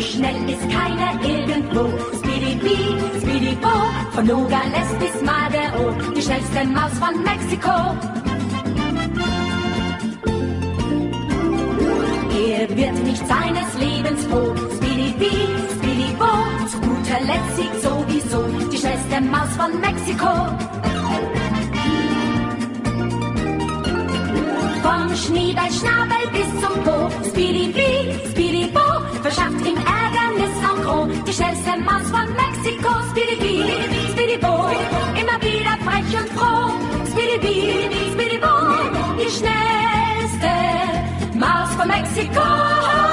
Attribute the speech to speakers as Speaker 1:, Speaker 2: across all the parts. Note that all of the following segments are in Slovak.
Speaker 1: schnell ist keiner irgendwo. Speedy Speedy Bo, von Nogales bis Madero, die schnellste Maus von Mexiko. Er wird nicht seines Lebens froh. Speedy Speedy Bo, zu guter Letzt siegt sowieso die schnellste Maus von Mexiko. Vom Schneeballschnabel bis zum Po, Speedy Speedy Bo, verschafft ihm Ärgernis en gros. Die schnellste Maus von Mexiko, Speedy Bee, Speedy Bo, immer wieder frech und froh. Speedy Bee, Speedy Bo, die schnellste Maus von Mexiko.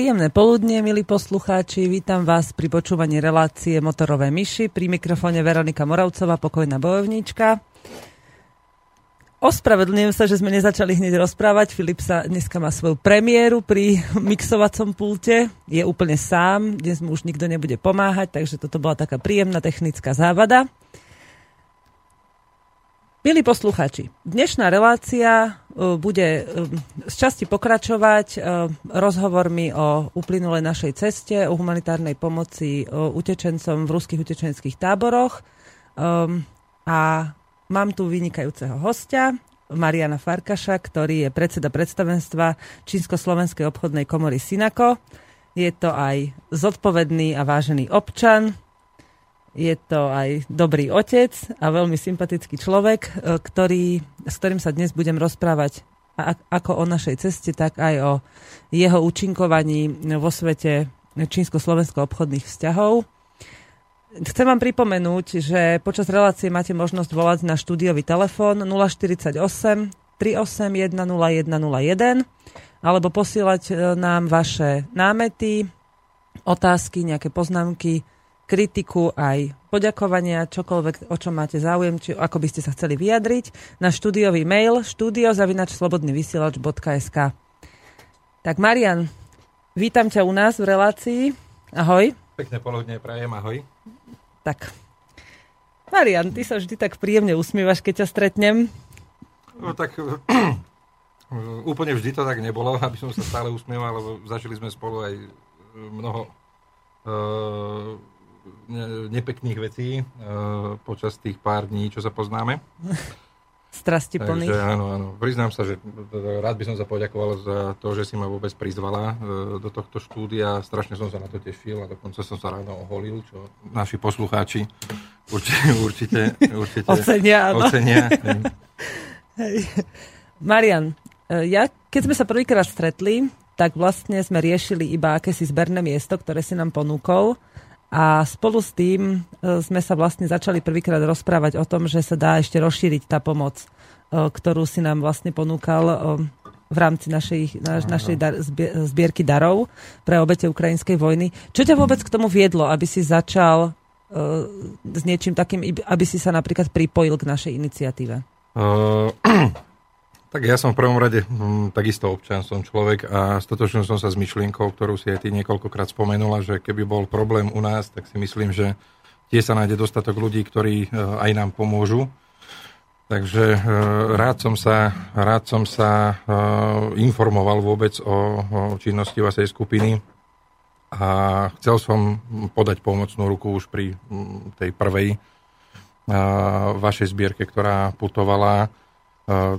Speaker 2: Príjemné poludnie, milí poslucháči. Vítam vás pri počúvaní relácie Motorové myši. Pri mikrofóne Veronika Moravcová, pokojná bojovníčka. Ospravedlňujem sa, že sme nezačali hneď rozprávať. Filip sa dneska má svoju premiéru pri mixovacom pulte. Je úplne sám, dnes mu už nikto nebude pomáhať, takže toto bola taká príjemná technická závada. Milí posluchači, dnešná relácia e, bude e, z časti pokračovať e, rozhovormi o uplynulej našej ceste, o humanitárnej pomoci utečencom v ruských utečenských táboroch. A mám tu vynikajúceho hostia, Mariana Farkaša, ktorý je predseda predstavenstva Čínsko-slovenskej obchodnej komory Sinako. Je to aj zodpovedný a vážený občan, je to aj dobrý otec a veľmi sympatický človek, e, ktorý, s ktorým sa dnes budem rozprávať ako o našej ceste, tak aj o jeho účinkovaní vo svete čínsko-slovensko-obchodných vzťahov. Chcem vám pripomenúť, že počas relácie máte možnosť volať na štúdiový telefón 048 381 0101 alebo posielať e, nám vaše námety, otázky, nejaké poznámky kritiku, aj poďakovania, čokoľvek, o čom máte záujem, či ako by ste sa chceli vyjadriť, na štúdiový mail studiozavinačslobodnyvysielač.sk Tak Marian, vítam ťa u nás v relácii. Ahoj.
Speaker 3: Pekné poludne, prajem, ahoj.
Speaker 2: Tak. Marian, ty sa vždy tak príjemne usmievaš, keď ťa stretnem.
Speaker 3: No tak úplne vždy to tak nebolo, aby som sa stále usmieval, lebo zažili sme spolu aj mnoho uh, nepekných vecí uh, počas tých pár dní, čo sa poznáme.
Speaker 2: Strasti plných.
Speaker 3: Takže áno, áno. Priznám sa, že rád by som sa poďakoval za to, že si ma vôbec prizvala uh, do tohto štúdia. Strašne som sa na to tešil a dokonca som sa ráno oholil, čo naši poslucháči určite, určite, určite
Speaker 2: ocenia.
Speaker 3: Áno. ocenia.
Speaker 2: Hej. Marian, e, ja, keď sme sa prvýkrát stretli, tak vlastne sme riešili iba akési zberné miesto, ktoré si nám ponúkol a spolu s tým e, sme sa vlastne začali prvýkrát rozprávať o tom, že sa dá ešte rozšíriť tá pomoc, e, ktorú si nám vlastne ponúkal e, v rámci našej, naš, našej dar, zbierky darov pre obete ukrajinskej vojny. Čo ťa vôbec k tomu viedlo, aby si začal s niečím takým, aby si sa napríklad pripojil k našej iniciatíve? Uh,
Speaker 3: Tak ja som v prvom rade hm, takisto občan, som človek a stotočnil som sa s myšlienkou, ktorú si aj ty niekoľkokrát spomenula, že keby bol problém u nás, tak si myslím, že tie sa nájde dostatok ľudí, ktorí e, aj nám pomôžu. Takže e, rád som sa, rád som sa e, informoval vôbec o, o činnosti vašej skupiny a chcel som podať pomocnú ruku už pri hm, tej prvej vašej zbierke, ktorá putovala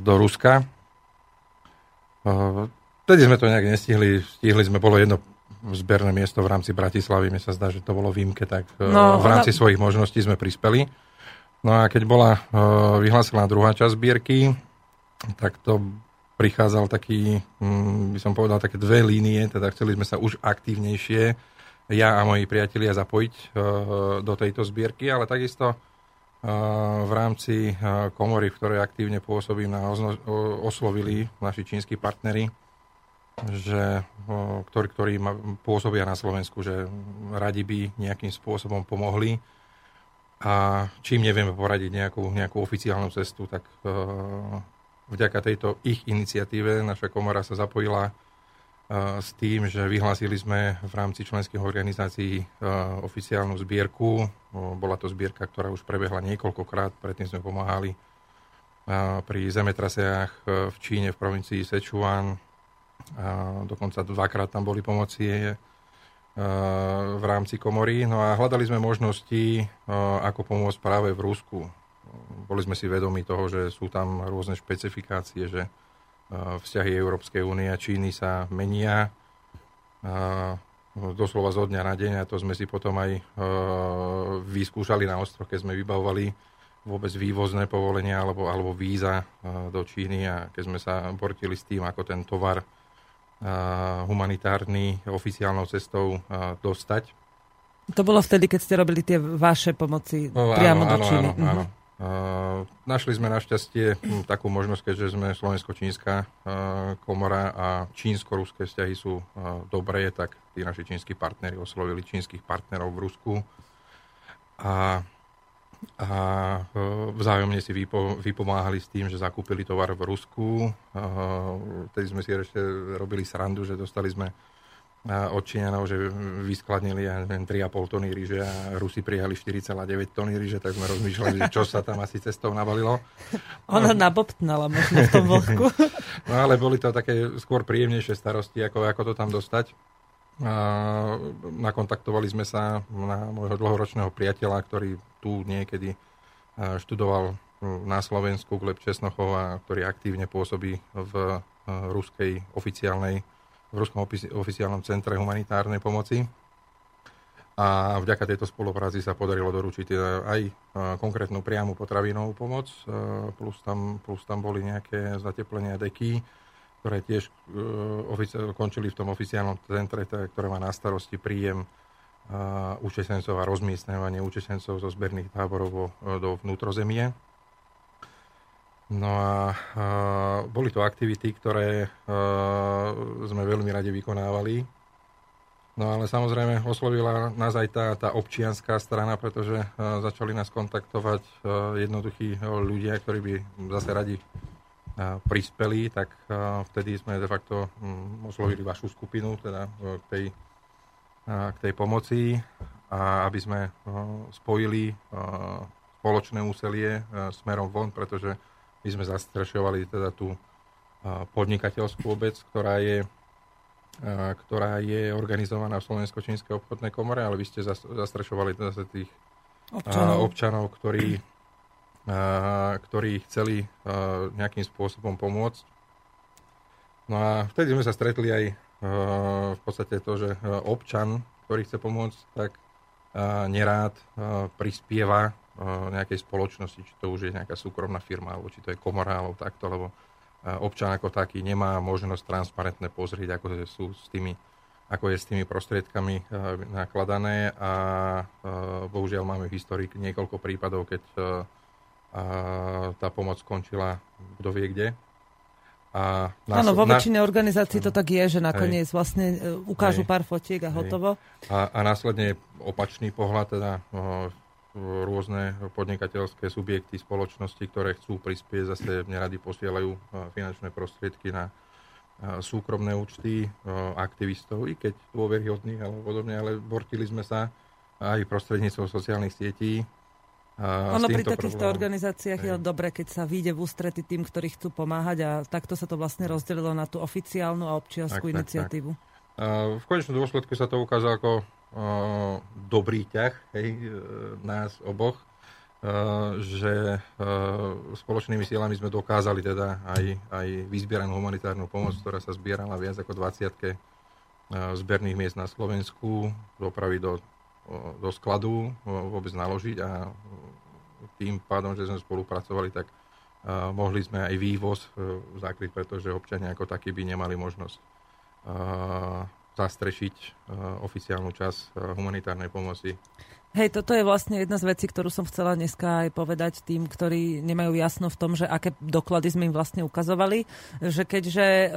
Speaker 3: do Ruska. Vtedy sme to nejak nestihli, stihli sme, bolo jedno zberné miesto v rámci Bratislavy, mi sa zdá, že to bolo výmke, tak no, v rámci ona... svojich možností sme prispeli. No a keď bola vyhlásená druhá časť zbierky, tak to prichádzal taký, hm, by som povedal, také dve línie, teda chceli sme sa už aktívnejšie, ja a moji priatelia zapojiť do tejto zbierky, ale takisto v rámci komory, v ktorej aktívne pôsobím, oslovili naši čínsky partnery, že, ktorí, ktorí pôsobia na Slovensku, že radi by nejakým spôsobom pomohli. A čím nevieme poradiť nejakú, nejakú oficiálnu cestu, tak vďaka tejto ich iniciatíve naša komora sa zapojila s tým, že vyhlásili sme v rámci členských organizácií oficiálnu zbierku. Bola to zbierka, ktorá už prebehla niekoľkokrát, predtým sme pomáhali pri zemetraseách v Číne, v provincii Sichuan. Dokonca dvakrát tam boli pomoci v rámci komory. No a hľadali sme možnosti, ako pomôcť práve v Rusku. Boli sme si vedomi toho, že sú tam rôzne špecifikácie, že vzťahy Európskej únie a Číny sa menia doslova zo dňa na deň a to sme si potom aj vyskúšali na ostroch, keď sme vybavovali vôbec vývozné povolenia alebo, alebo víza do Číny a keď sme sa bortili s tým, ako ten tovar humanitárny oficiálnou cestou dostať.
Speaker 2: To bolo vtedy, keď ste robili tie vaše pomoci no, priamo áno, do Číny.
Speaker 3: Áno, áno, našli sme našťastie hm, takú možnosť, keďže sme slovensko-čínska komora a čínsko-ruské vzťahy sú dobré, tak tí naši čínsky partneri oslovili čínskych partnerov v Rusku a, a vzájomne si vypo, vypomáhali s tým, že zakúpili tovar v Rusku. Vtedy sme si ešte robili srandu, že dostali sme od Číňanov, že vyskladnili ja neviem, 3,5 tony ríže a Rusi prijali 4,9 tony ríže, tak sme rozmýšľali, že čo sa tam asi cestou nabalilo.
Speaker 2: Ona no, nabobtnala možno v tom vlhku.
Speaker 3: no ale boli to také skôr príjemnejšie starosti, ako, ako to tam dostať. A nakontaktovali sme sa na môjho dlhoročného priateľa, ktorý tu niekedy študoval na Slovensku, Gleb Česnochov, a ktorý aktívne pôsobí v ruskej oficiálnej v Ruskom oficiálnom centre humanitárnej pomoci. A vďaka tejto spolupráci sa podarilo doručiť e, aj e, konkrétnu priamu potravinovú pomoc, e, plus tam, plus tam boli nejaké zateplenia deky, ktoré tiež končili v tom oficiálnom centre, ktoré má na starosti príjem učesencov a rozmiestňovanie učesencov zo zberných táborov do vnútrozemie. No a, boli to aktivity, ktoré sme veľmi radi vykonávali. No ale samozrejme oslovila nás aj tá, tá občianská strana, pretože začali nás kontaktovať jednoduchí ľudia, ktorí by zase radi prispeli, tak vtedy sme de facto m, oslovili vašu skupinu, teda k tej, k tej pomoci, a aby sme spojili spoločné úsilie smerom von, pretože my sme zastrešovali teda tú podnikateľskú obec, ktorá je, ktorá je organizovaná v Slovensko-Čínskej obchodnej komore, ale vy ste zastrešovali teda tých občanov, občanov ktorí, ktorí chceli nejakým spôsobom pomôcť. No a vtedy sme sa stretli aj v podstate to, že občan, ktorý chce pomôcť, tak nerád prispieva nejakej spoločnosti, či to už je nejaká súkromná firma, alebo či to je komora, alebo takto, lebo občan ako taký nemá možnosť transparentne pozrieť, ako sú s tými ako je s tými prostriedkami nakladané a bohužiaľ máme v histórii niekoľko prípadov, keď tá pomoc skončila kto vie kde.
Speaker 2: A Áno, vo väčšine organizácií to tak je, že nakoniec hej, vlastne ukážu hej, pár fotiek a hotovo.
Speaker 3: A, a následne opačný pohľad, teda rôzne podnikateľské subjekty, spoločnosti, ktoré chcú prispieť, zase nerady posielajú finančné prostriedky na súkromné účty aktivistov, i keď dôveryhodných alebo podobne, ale bortili sme sa aj prostredníctvom sociálnych sietí.
Speaker 2: Ono pri takýchto problémom. organizáciách je dobre, keď sa vyjde v ústrety tým, ktorí chcú pomáhať a takto sa to vlastne rozdelilo na tú oficiálnu a občianskú iniciatívu. Tak,
Speaker 3: tak. V konečnom dôsledku sa to ukázalo ako dobrý ťah hej, e, nás oboch, e, že e, spoločnými sílami sme dokázali teda aj, aj vyzbieranú humanitárnu pomoc, ktorá sa zbierala viac ako 20 zberných miest na Slovensku, dopraviť do, do skladu, vôbec naložiť a tým pádom, že sme spolupracovali, tak mohli sme aj vývoz zakryť, pretože občania ako takí by nemali možnosť zastrešiť e, oficiálnu časť e, humanitárnej pomoci.
Speaker 2: Hej, toto je vlastne jedna z vecí, ktorú som chcela dneska aj povedať tým, ktorí nemajú jasno v tom, že aké doklady sme im vlastne ukazovali, že keďže e,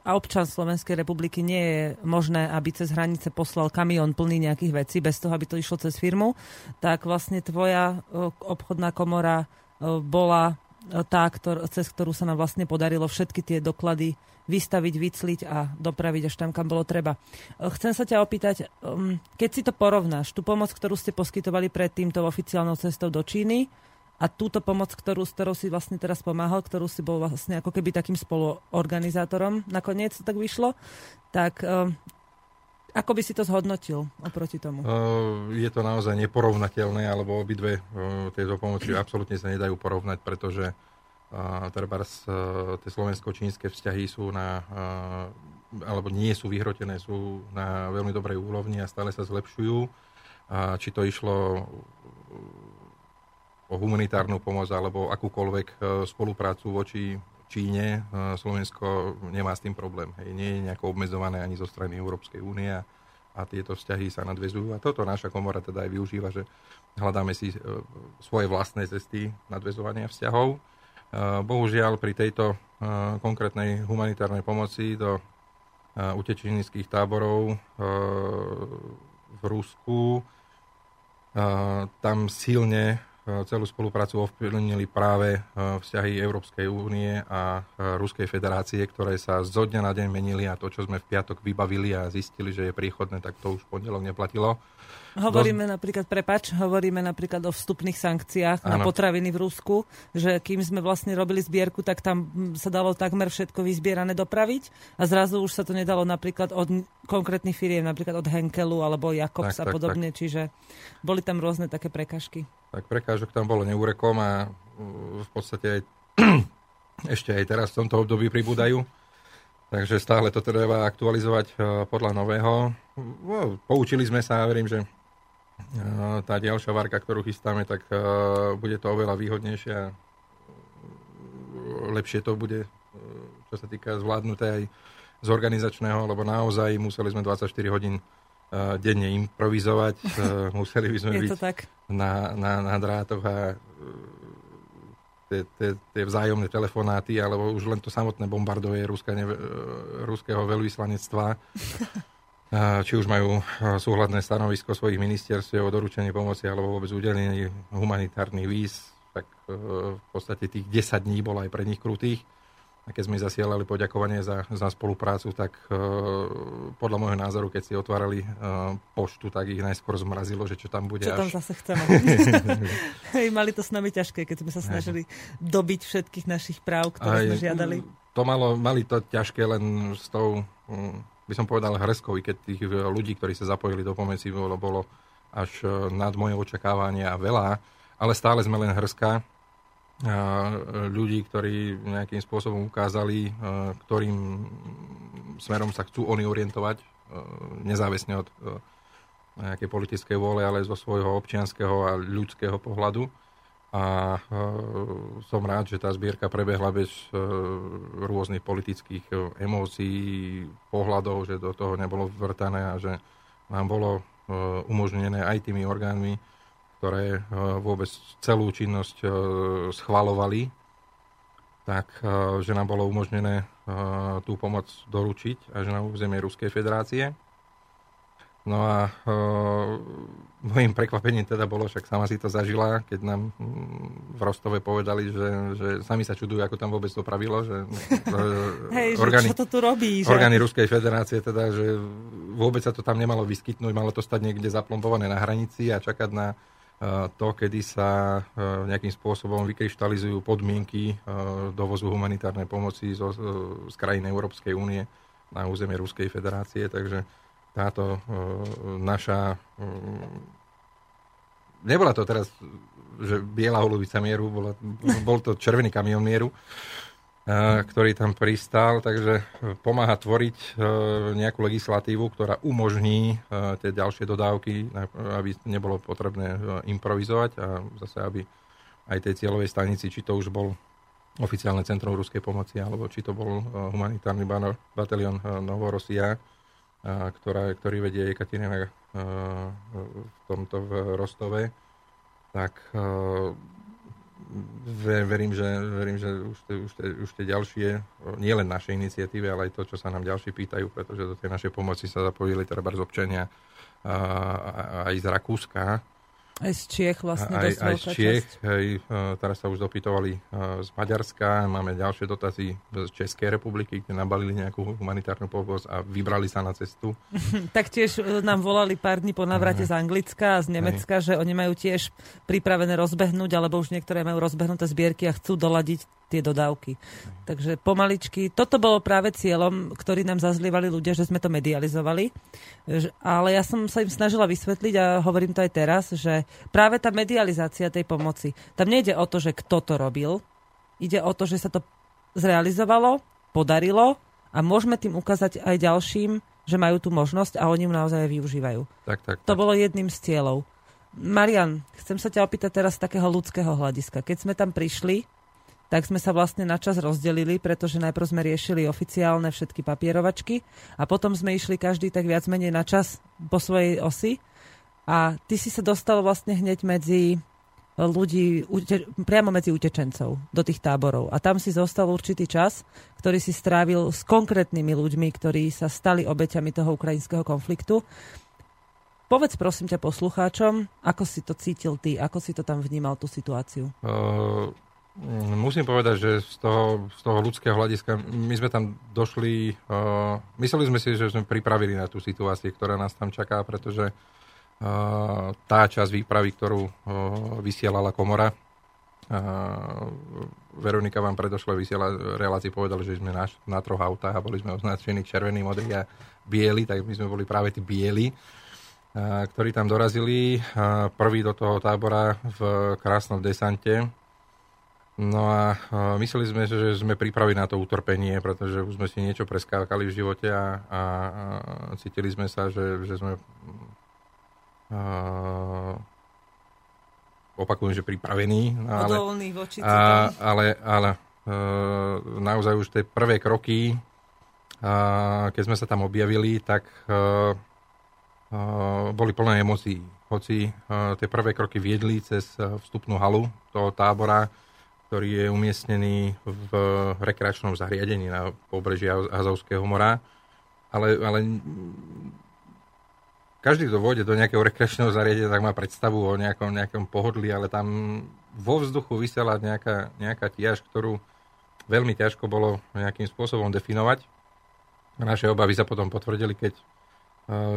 Speaker 2: a občan Slovenskej republiky nie je možné, aby cez hranice poslal kamión plný nejakých vecí, bez toho, aby to išlo cez firmu, tak vlastne tvoja obchodná komora bola tá, ktor- cez ktorú sa nám vlastne podarilo všetky tie doklady vystaviť, vycliť a dopraviť až tam, kam bolo treba. E, chcem sa ťa opýtať, um, keď si to porovnáš, tú pomoc, ktorú ste poskytovali pred týmto oficiálnou cestou do Číny a túto pomoc, ktorú, s ktorou si vlastne teraz pomáhal, ktorú si bol vlastne ako keby takým spoluorganizátorom, nakoniec tak vyšlo, tak um, ako by si to zhodnotil oproti tomu?
Speaker 3: Je to naozaj neporovnateľné, alebo obidve tieto pomoci absolútne sa nedajú porovnať, pretože treba tie slovensko-čínske vzťahy sú na, alebo nie sú vyhrotené, sú na veľmi dobrej úrovni a stále sa zlepšujú. Či to išlo o humanitárnu pomoc alebo akúkoľvek spoluprácu voči Číne Slovensko nemá s tým problém. Hej. Nie je nejako obmedzované ani zo strany Európskej únie a tieto vzťahy sa nadvezujú. A toto naša komora teda aj využíva, že hľadáme si svoje vlastné cesty nadvezovania vzťahov. Bohužiaľ pri tejto konkrétnej humanitárnej pomoci do utečenických táborov v Rusku tam silne celú spoluprácu ovplyvnili práve e, vzťahy Európskej únie a e, Ruskej federácie, ktoré sa zo dňa na deň menili a to, čo sme v piatok vybavili a zistili, že je príchodné, tak to už v pondelok neplatilo.
Speaker 2: Hovoríme napríklad, prepač, hovoríme napríklad o vstupných sankciách ano. na potraviny v Rusku, že kým sme vlastne robili zbierku, tak tam sa dalo takmer všetko vyzbierané dopraviť a zrazu už sa to nedalo napríklad od konkrétnych firiem, napríklad od Henkelu alebo Jakobs tak, a podobne, tak. čiže boli tam rôzne také prekažky.
Speaker 3: Tak prekážok tam bolo neúrekom a v podstate aj ešte aj teraz v tomto období pribúdajú. Takže stále to treba aktualizovať e, podľa nového. No, poučili sme sa a verím, že tá ďalšia varka, ktorú chystáme, tak bude to oveľa výhodnejšie a lepšie to bude, čo sa týka zvládnuté aj z organizačného, lebo naozaj museli sme 24 hodín denne improvizovať, museli by sme byť tak. Na, na, na drátoch a tie vzájomné telefonáty, alebo už len to samotné bombardovanie ruské, ruského veľvyslanectva či už majú súhľadné stanovisko svojich ministerstiev o doručení pomoci alebo vôbec udelení humanitárnych víz, tak e, v podstate tých 10 dní bolo aj pre nich krutých. A keď sme zasielali poďakovanie za, za spoluprácu, tak e, podľa môjho názoru, keď si otvárali e, poštu, tak ich najskôr zmrazilo, že čo tam bude.
Speaker 2: Čo až... tam zase chceme. Hej, mali to s nami ťažké, keď sme sa snažili dobiť všetkých našich práv, ktoré Aj, sme žiadali.
Speaker 3: To malo, mali to ťažké len s tou by som povedal, hrskou, keď tých eh, ľudí, ktorí sa zapojili do pomoci, bolo, bolo až eh, nad moje očakávania veľa, ale stále sme len hrska eh, ľudí, ktorí nejakým spôsobom ukázali, ktorým smerom sa chcú oni orientovať, nezávisne od nejakej politickej vôle, ale zo svojho občianského a ľudského pohľadu a e, som rád, že tá zbierka prebehla bez e, rôznych politických e, emócií, pohľadov, že do toho nebolo vrtané a že nám bolo umožnené aj tými orgánmi, ktoré vôbec celú činnosť schvalovali, tak že nám bolo umožnené tú pomoc doručiť až na územie Ruskej federácie. No a uh, mojim prekvapením teda bolo, však sama si to zažila, keď nám v Rostove povedali, že, že sami sa čudujú, ako tam vôbec to pravilo, že,
Speaker 2: Hej, orgány, že čo to tu robí?
Speaker 3: Že? Orgány Ruskej federácie teda, že vôbec sa to tam nemalo vyskytnúť, malo to stať niekde zaplombované na hranici a čakať na uh, to, kedy sa uh, nejakým spôsobom vykryštalizujú podmienky dovozu humanitárnej pomoci zo, z krajín Európskej únie na územie Ruskej federácie, takže táto uh, naša... Uh, nebola to teraz, že biela holubica mieru, bola, bol to červený kamion mieru, uh, ktorý tam pristál, takže pomáha tvoriť nejakú legislatívu, ktorá umožní tie ďalšie dodávky, aby nebolo potrebné improvizovať a zase, aby aj tej cieľovej stanici, či to už bol oficiálne centrum ruskej pomoci, alebo či to bol humanitárny batalion Novorosia, ktorá, ktorý vedie Ekaterina v tomto v Rostove, tak verím, že, verím, že už, tie, už, tie, už tie ďalšie, nie len naše iniciatívy, ale aj to, čo sa nám ďalší pýtajú, pretože do tej našej pomoci sa zapojili treba z občania aj z Rakúska,
Speaker 2: aj z Čiech vlastne
Speaker 3: aj, aj z Čiech, hej, teraz sa už dopytovali z Maďarska, máme ďalšie dotazy z Českej republiky, kde nabalili nejakú humanitárnu pomoc a vybrali sa na cestu.
Speaker 2: Taktiež e, nám volali pár dní po navrate z Anglicka a z Nemecka, hej. že oni majú tiež pripravené rozbehnúť, alebo už niektoré majú rozbehnuté zbierky a chcú doladiť tie dodávky. Takže pomaličky, toto bolo práve cieľom, ktorý nám zazlievali ľudia, že sme to medializovali. Ale ja som sa im snažila vysvetliť a hovorím to aj teraz, že práve tá medializácia tej pomoci, tam nejde o to, že kto to robil, ide o to, že sa to zrealizovalo, podarilo a môžeme tým ukázať aj ďalším, že majú tú možnosť a oni ju naozaj využívajú.
Speaker 3: Tak, tak,
Speaker 2: to tak. bolo jedným z cieľov. Marian, chcem sa ťa opýtať teraz z takého ľudského hľadiska. Keď sme tam prišli, tak sme sa vlastne na čas rozdelili, pretože najprv sme riešili oficiálne všetky papierovačky a potom sme išli každý tak viac menej na čas po svojej osi. A ty si sa dostal vlastne hneď medzi ľudí, priamo medzi utečencov do tých táborov. A tam si zostal určitý čas, ktorý si strávil s konkrétnymi ľuďmi, ktorí sa stali obeťami toho ukrajinského konfliktu. Povedz prosím ťa poslucháčom, ako si to cítil ty, ako si to tam vnímal, tú situáciu? Uh,
Speaker 3: musím povedať, že z toho, z toho ľudského hľadiska my sme tam došli, uh, mysleli sme si, že sme pripravili na tú situáciu, ktorá nás tam čaká, pretože uh, tá časť výpravy, ktorú uh, vysielala komora, Veronika vám predošle vysiela relácii povedal, že sme na, na troch autách a boli sme označení červený, modrý a biely, tak my sme boli práve tí bieli, ktorí tam dorazili. Prvý do toho tábora v krásnom desante, No a mysleli sme, že sme pripravili na to utrpenie, pretože už sme si niečo preskákali v živote a, a, a cítili sme sa, že, že sme a, opakujem, že pripravení.
Speaker 2: No ale, voči
Speaker 3: a, ale, ale a, e, naozaj už tie prvé kroky, a, keď sme sa tam objavili, tak a, e, a, e, boli plné emócií. Hoci a, tie prvé kroky viedli cez vstupnú halu toho tábora, ktorý je umiestnený v rekreačnom zariadení na pobreží Azovského mora. Ale, ale každý, kto vôjde do nejakého rekreačného zariadenia, tak má predstavu o nejakom, nejakom pohodlí, ale tam vo vzduchu vysiela nejaká, nejaká tiež, ktorú veľmi ťažko bolo nejakým spôsobom definovať. Naše obavy sa potom potvrdili, keď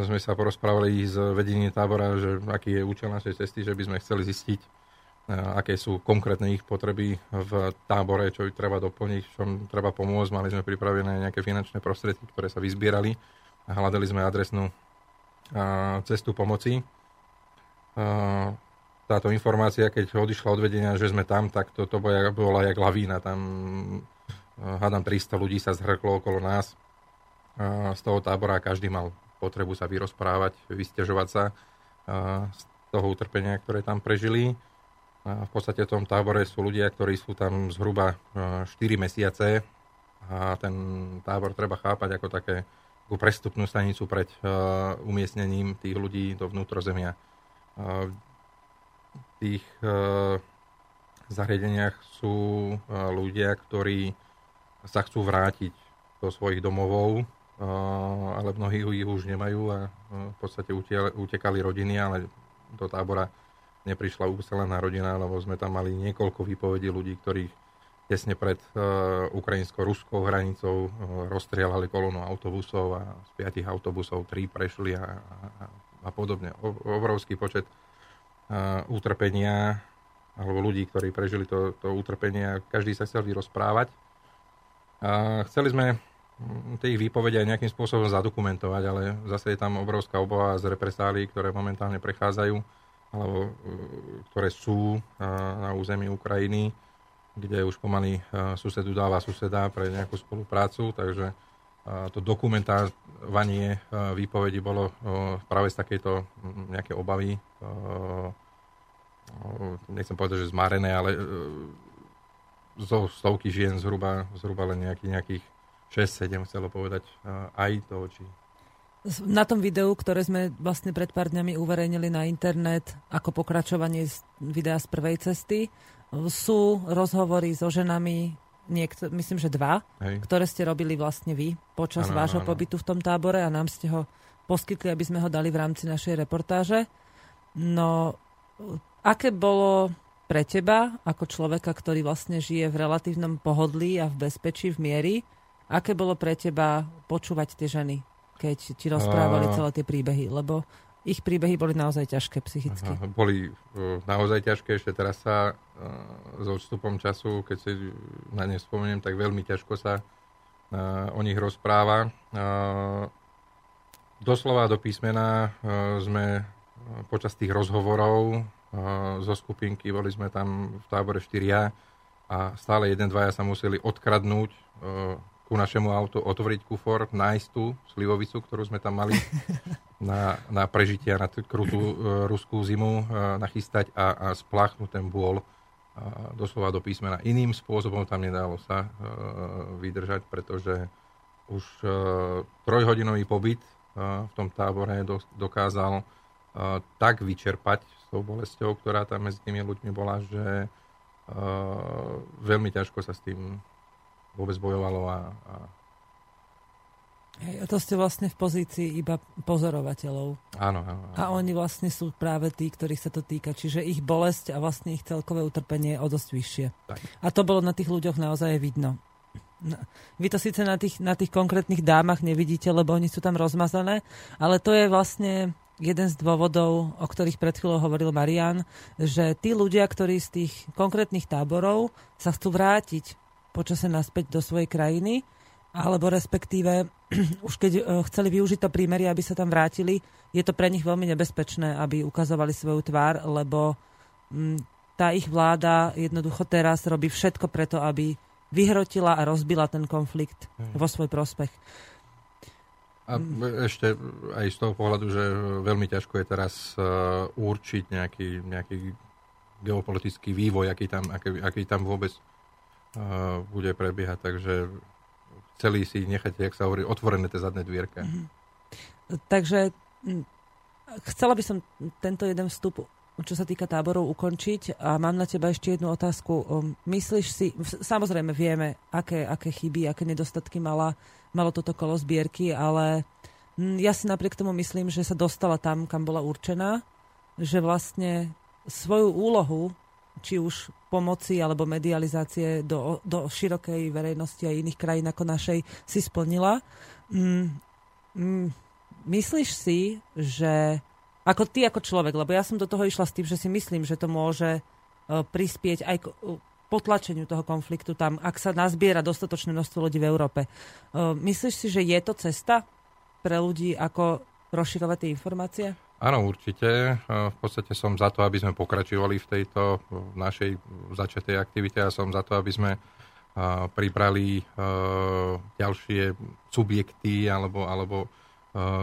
Speaker 3: sme sa porozprávali s vedením tábora, že aký je účel našej cesty, že by sme chceli zistiť, aké sú konkrétne ich potreby v tábore, čo ich treba doplniť, čo treba pomôcť. Mali sme pripravené nejaké finančné prostriedky, ktoré sa vyzbierali a hľadali sme adresnú cestu pomoci. Táto informácia, keď odišla od vedenia, že sme tam, tak to, to bola, bola jak lavína. Tam hádam 300 ľudí sa zhrklo okolo nás z toho tábora každý mal potrebu sa vyrozprávať, vysťažovať sa z toho utrpenia, ktoré tam prežili. V podstate v tom tábore sú ľudia, ktorí sú tam zhruba 4 e, mesiace a ten tábor treba chápať ako také ako prestupnú stanicu pred uh, umiestnením tých ľudí do vnútrozemia. Uh, v tých zariadeniach sú ľudia, ktorí sa chcú vrátiť do svojich domovov, ale mnohí ich už nemajú a v podstate utekali rodiny, ale do tábora neprišla ucelená rodina, lebo sme tam mali niekoľko výpovedí ľudí, ktorí tesne pred uh, ukrajinsko-ruskou hranicou uh, rozstrielali kolónu autobusov a z piatich autobusov tri prešli a, a, a podobne. O, obrovský počet uh, utrpenia alebo ľudí, ktorí prežili to, to utrpenie. Každý sa chcel vyrozprávať. A chceli sme tie ich výpovede aj nejakým spôsobom zadokumentovať, ale zase je tam obrovská obava z represálií, ktoré momentálne prechádzajú alebo e, ktoré sú e, na území Ukrajiny, kde už pomaly e, susedu dáva suseda pre nejakú spoluprácu, takže to dokumentovanie výpovedi bolo práve z takejto nejaké obavy, nechcem povedať, že zmarené, ale zo stovky žien zhruba, zhruba len nejaký, nejakých 6-7 chcelo povedať aj to, či
Speaker 2: na tom videu, ktoré sme vlastne pred pár dňami uverejnili na internet ako pokračovanie z videa z prvej cesty, sú rozhovory so ženami, niekto, myslím, že dva, Hej. ktoré ste robili vlastne vy počas ano, vášho ano. pobytu v tom tábore a nám ste ho poskytli, aby sme ho dali v rámci našej reportáže. No, aké bolo pre teba, ako človeka, ktorý vlastne žije v relatívnom pohodlí a v bezpečí, v miery, aké bolo pre teba počúvať tie ženy? Keď ti rozprávali celé tie príbehy, lebo ich príbehy boli naozaj ťažké psychicky.
Speaker 3: Aha, boli uh, naozaj ťažké, ešte teraz sa uh, s odstupom času, keď si na ne spomeniem, tak veľmi ťažko sa uh, o nich rozpráva. Uh, doslova do písmena uh, sme počas tých rozhovorov uh, zo skupinky, boli sme tam v tábore štyria a stále jeden, dvaja sa museli odkradnúť uh, ku našemu autu, otvoriť kufor, nájsť tú slivovicu, ktorú sme tam mali na, na prežitie na tú krutú uh, ruskú zimu uh, nachystať a, a spláchnuť ten bôl, doslova do písmena. Iným spôsobom tam nedalo sa vydržať, pretože už trojhodinový pobyt v tom tábore dokázal tak vyčerpať s tou bolesťou, ktorá tam medzi tými ľuďmi bola, že veľmi ťažko sa s tým vôbec bojovalo a, a
Speaker 2: Hej, a to ste vlastne v pozícii iba pozorovateľov.
Speaker 3: Áno, áno, áno.
Speaker 2: A oni vlastne sú práve tí, ktorých sa to týka. Čiže ich bolesť a vlastne ich celkové utrpenie je o dosť vyššie.
Speaker 3: Tak.
Speaker 2: A to bolo na tých ľuďoch naozaj vidno. No, vy to síce na tých, na tých konkrétnych dámach nevidíte, lebo oni sú tam rozmazané, ale to je vlastne jeden z dôvodov, o ktorých pred chvíľou hovoril Marian, že tí ľudia, ktorí z tých konkrétnych táborov sa chcú vrátiť počase naspäť do svojej krajiny, alebo respektíve už keď e, chceli využiť to prímerie, aby sa tam vrátili, je to pre nich veľmi nebezpečné, aby ukazovali svoju tvár, lebo mm, tá ich vláda jednoducho teraz robí všetko preto, aby vyhrotila a rozbila ten konflikt vo svoj prospech.
Speaker 3: A ešte aj z toho pohľadu, že veľmi ťažko je teraz určiť nejaký, nejaký geopolitický vývoj, aký tam, aký, aký tam vôbec bude prebiehať. Takže chceli si nechať, jak sa hovorí, otvorené tie zadné dvierka. Mm-hmm.
Speaker 2: Takže chcela by som tento jeden vstup, čo sa týka táborov, ukončiť a mám na teba ešte jednu otázku. Myslíš si, samozrejme vieme, aké, aké chyby, aké nedostatky mala, malo toto kolo zbierky, ale ja si napriek tomu myslím, že sa dostala tam, kam bola určená, že vlastne svoju úlohu či už pomoci alebo medializácie do, do širokej verejnosti a iných krajín ako našej si splnila. Mm, mm, myslíš si, že ako ty ako človek, lebo ja som do toho išla s tým, že si myslím, že to môže uh, prispieť aj k uh, potlačeniu toho konfliktu tam, ak sa nazbiera dostatočné množstvo ľudí v Európe. Uh, myslíš si, že je to cesta pre ľudí, ako rozširovať tie informácie?
Speaker 3: Áno, určite. V podstate som za to, aby sme pokračovali v tejto našej začatej aktivite a som za to, aby sme pribrali ďalšie subjekty alebo, alebo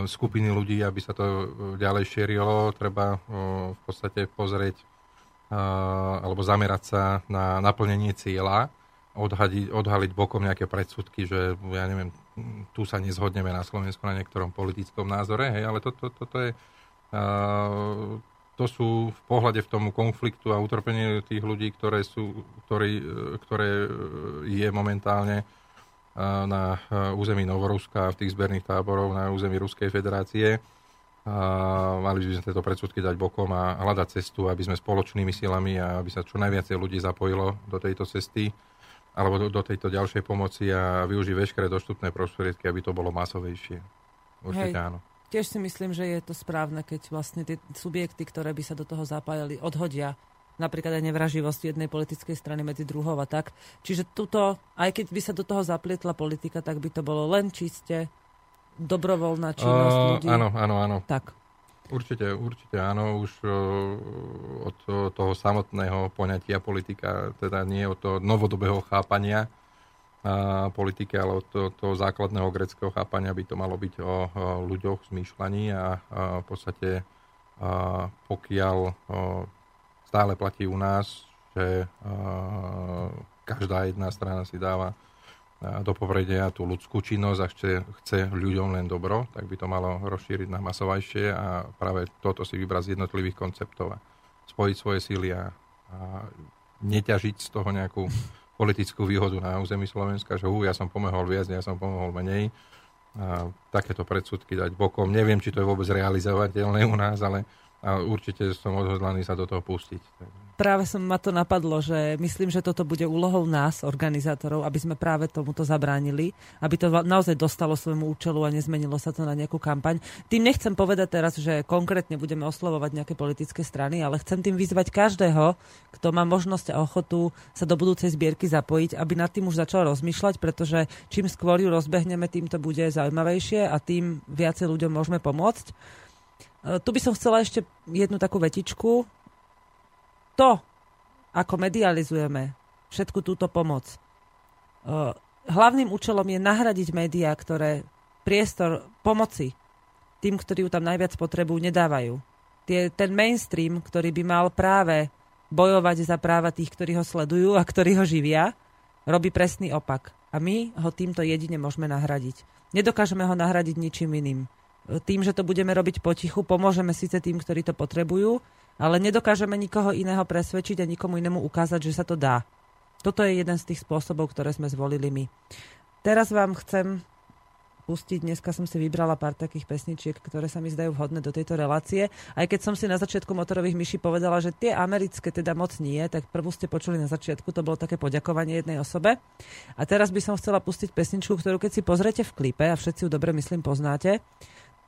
Speaker 3: skupiny ľudí, aby sa to ďalej šírilo. Treba v podstate pozrieť alebo zamerať sa na naplnenie cieľa, odhaliť, odhaliť bokom nejaké predsudky, že ja neviem, tu sa nezhodneme na Slovensku na niektorom politickom názore, hej, ale toto to, to, to je to sú v pohľade v tomu konfliktu a utrpenie tých ľudí, ktoré, sú, ktorý, ktoré je momentálne na území Novoruska, v tých zberných táborov na území Ruskej federácie. A mali by sme tieto predsudky dať bokom a hľadať cestu, aby sme spoločnými silami a aby sa čo najviacej ľudí zapojilo do tejto cesty alebo do, do tejto ďalšej pomoci a využiť veškeré dostupné prostriedky, aby to bolo masovejšie. Určite Hej. áno.
Speaker 2: Tiež si myslím, že je to správne, keď vlastne tie subjekty, ktoré by sa do toho zapájali, odhodia napríklad aj nevraživosť jednej politickej strany medzi druhou a tak. Čiže tuto, aj keď by sa do toho zaplietla politika, tak by to bolo len čiste dobrovoľná činnosť uh, ľudí.
Speaker 3: Áno, áno, áno.
Speaker 2: Tak.
Speaker 3: Určite, určite áno. Už uh, od toho samotného poňatia politika, teda nie od toho novodobého chápania, politike, ale od toho, toho základného greckého chápania by to malo byť o, ľuďoch, zmýšľaní a, v podstate pokiaľ stále platí u nás, že každá jedna strana si dáva do popredia tú ľudskú činnosť a chce, chce ľuďom len dobro, tak by to malo rozšíriť na masovajšie a práve toto si vybrať z jednotlivých konceptov a spojiť svoje síly a, a neťažiť z toho nejakú politickú výhodu na území Slovenska, že hú, ja som pomohol viac, ja som pomohol menej. A takéto predsudky dať bokom. Neviem, či to je vôbec realizovateľné u nás, ale a určite som odhodlaný sa do toho pustiť.
Speaker 2: Práve som ma to napadlo, že myslím, že toto bude úlohou nás, organizátorov, aby sme práve tomuto zabránili, aby to naozaj dostalo svojmu účelu a nezmenilo sa to na nejakú kampaň. Tým nechcem povedať teraz, že konkrétne budeme oslovovať nejaké politické strany, ale chcem tým vyzvať každého, kto má možnosť a ochotu sa do budúcej zbierky zapojiť, aby nad tým už začal rozmýšľať, pretože čím skôr ju rozbehneme, tým to bude zaujímavejšie a tým viacej ľuďom môžeme pomôcť. E, tu by som chcela ešte jednu takú vetičku. To, ako medializujeme všetku túto pomoc, e, hlavným účelom je nahradiť médiá, ktoré priestor pomoci tým, ktorí ju tam najviac potrebujú, nedávajú. Tie, ten mainstream, ktorý by mal práve bojovať za práva tých, ktorí ho sledujú a ktorí ho živia, robí presný opak. A my ho týmto jedine môžeme nahradiť. Nedokážeme ho nahradiť ničím iným. Tým, že to budeme robiť potichu, pomôžeme síce tým, ktorí to potrebujú, ale nedokážeme nikoho iného presvedčiť a nikomu inému ukázať, že sa to dá. Toto je jeden z tých spôsobov, ktoré sme zvolili my. Teraz vám chcem pustiť. Dneska som si vybrala pár takých pesničiek, ktoré sa mi zdajú vhodné do tejto relácie. Aj keď som si na začiatku motorových myší povedala, že tie americké teda moc nie, tak prvú ste počuli na začiatku, to bolo také poďakovanie jednej osobe. A teraz by som chcela pustiť pesničku, ktorú keď si pozriete v klipe, a všetci ju dobre myslím poznáte,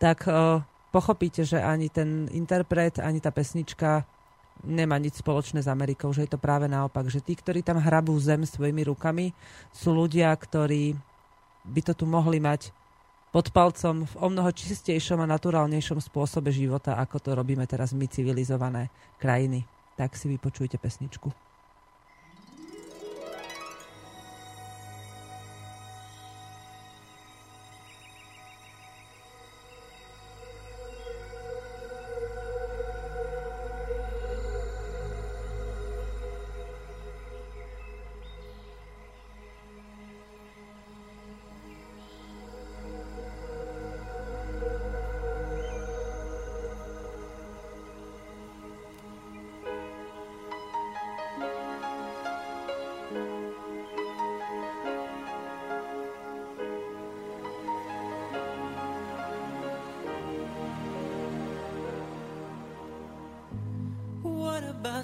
Speaker 2: tak uh, pochopíte, že ani ten interpret, ani tá pesnička nemá nič spoločné s Amerikou, že je to práve naopak, že tí, ktorí tam hrabú zem svojimi rukami, sú ľudia, ktorí by to tu mohli mať pod palcom v o mnoho čistejšom a naturálnejšom spôsobe života, ako to robíme teraz my civilizované krajiny. Tak si vypočujte pesničku.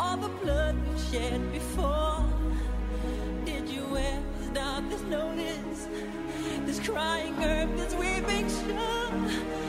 Speaker 4: all the blood we've shed before. Did you ever stop this notice? This crying earth, this weeping shore.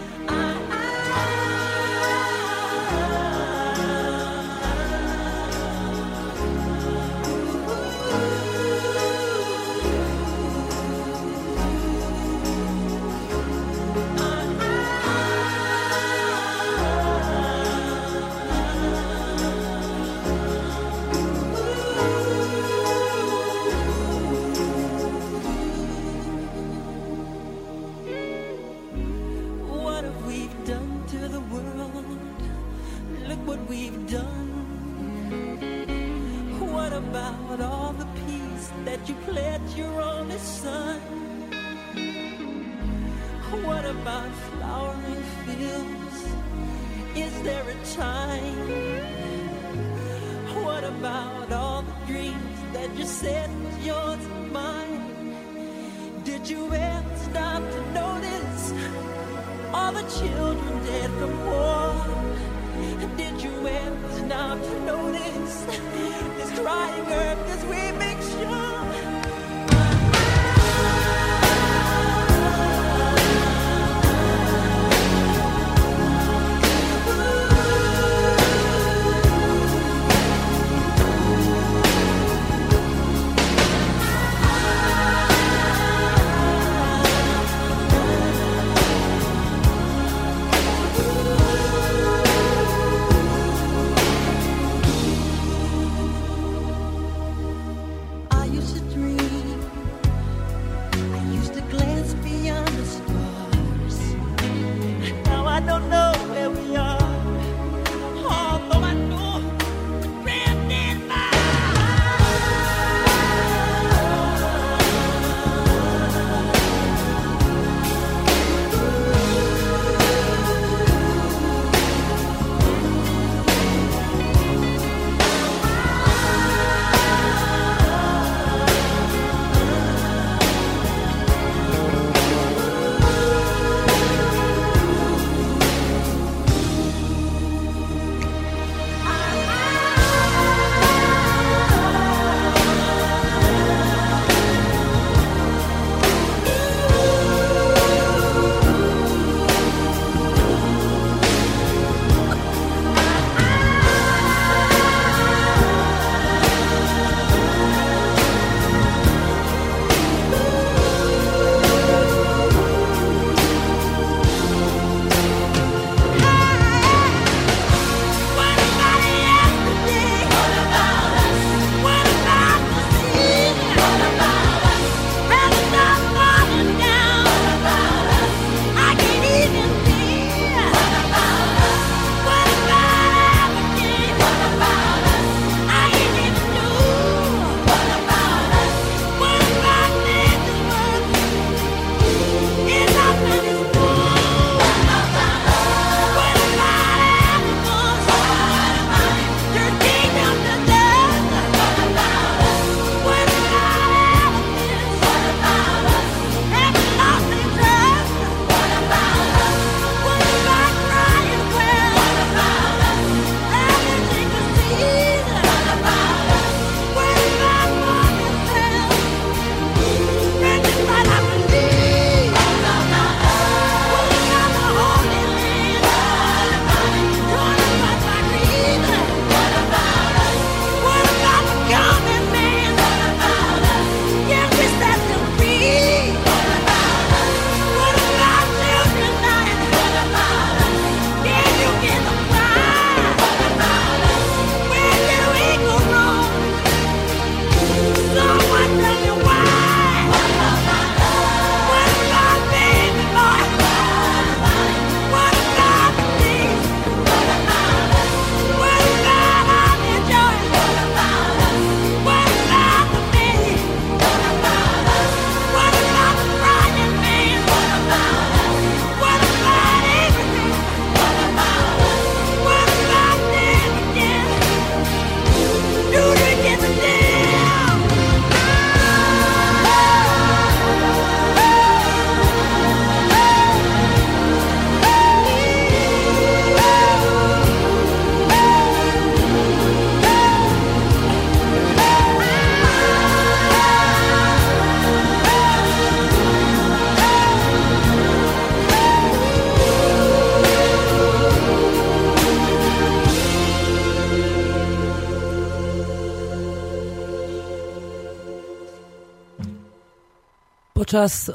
Speaker 2: Počas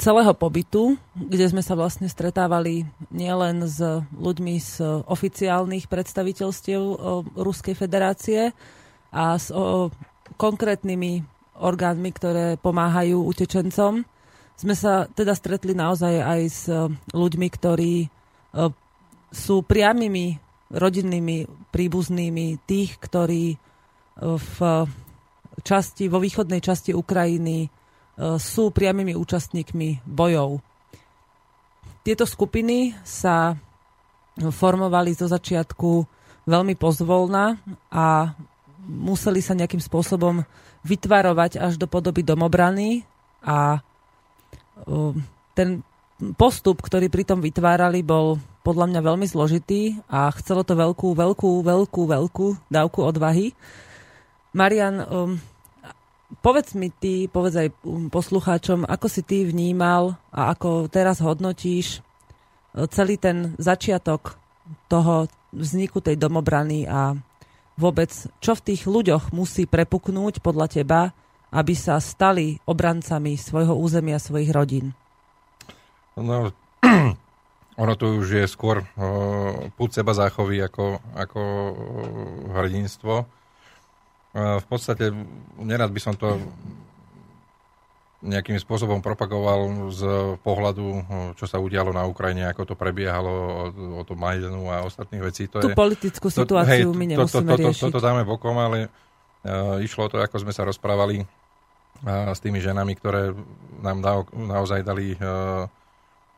Speaker 2: celého pobytu, kde sme sa vlastne stretávali nielen s ľuďmi z oficiálnych predstaviteľstiev Ruskej federácie a s o, konkrétnymi orgánmi, ktoré pomáhajú utečencom. Sme sa teda stretli naozaj aj s ľuďmi, ktorí sú priamými rodinnými príbuznými tých, ktorí v časti, vo východnej časti Ukrajiny sú priamými účastníkmi bojov. Tieto skupiny sa formovali zo začiatku veľmi pozvolna a museli sa nejakým spôsobom vytvarovať až do podoby domobrany a ten postup, ktorý pri tom vytvárali, bol podľa mňa veľmi zložitý a chcelo to veľkú, veľkú, veľkú, veľkú dávku odvahy. Marian, Povedz mi ty, povedz aj um, poslucháčom, ako si ty vnímal a ako teraz hodnotíš e, celý ten začiatok toho vzniku tej domobrany a vôbec, čo v tých ľuďoch musí prepuknúť podľa teba, aby sa stali obrancami svojho územia, svojich rodín?
Speaker 3: No, ono tu už je skôr uh, púd seba záchovy ako, ako hrdinstvo v podstate nerad by som to nejakým spôsobom propagoval z pohľadu, čo sa udialo na Ukrajine, ako to prebiehalo o, o tom Majdanu a ostatných vecí.
Speaker 2: To Tú je, politickú situáciu to, hej, my nemusíme to, to, to,
Speaker 3: riešiť. Toto dáme bokom, ale uh, išlo o to, ako sme sa rozprávali uh, s tými ženami, ktoré nám da, naozaj dali uh,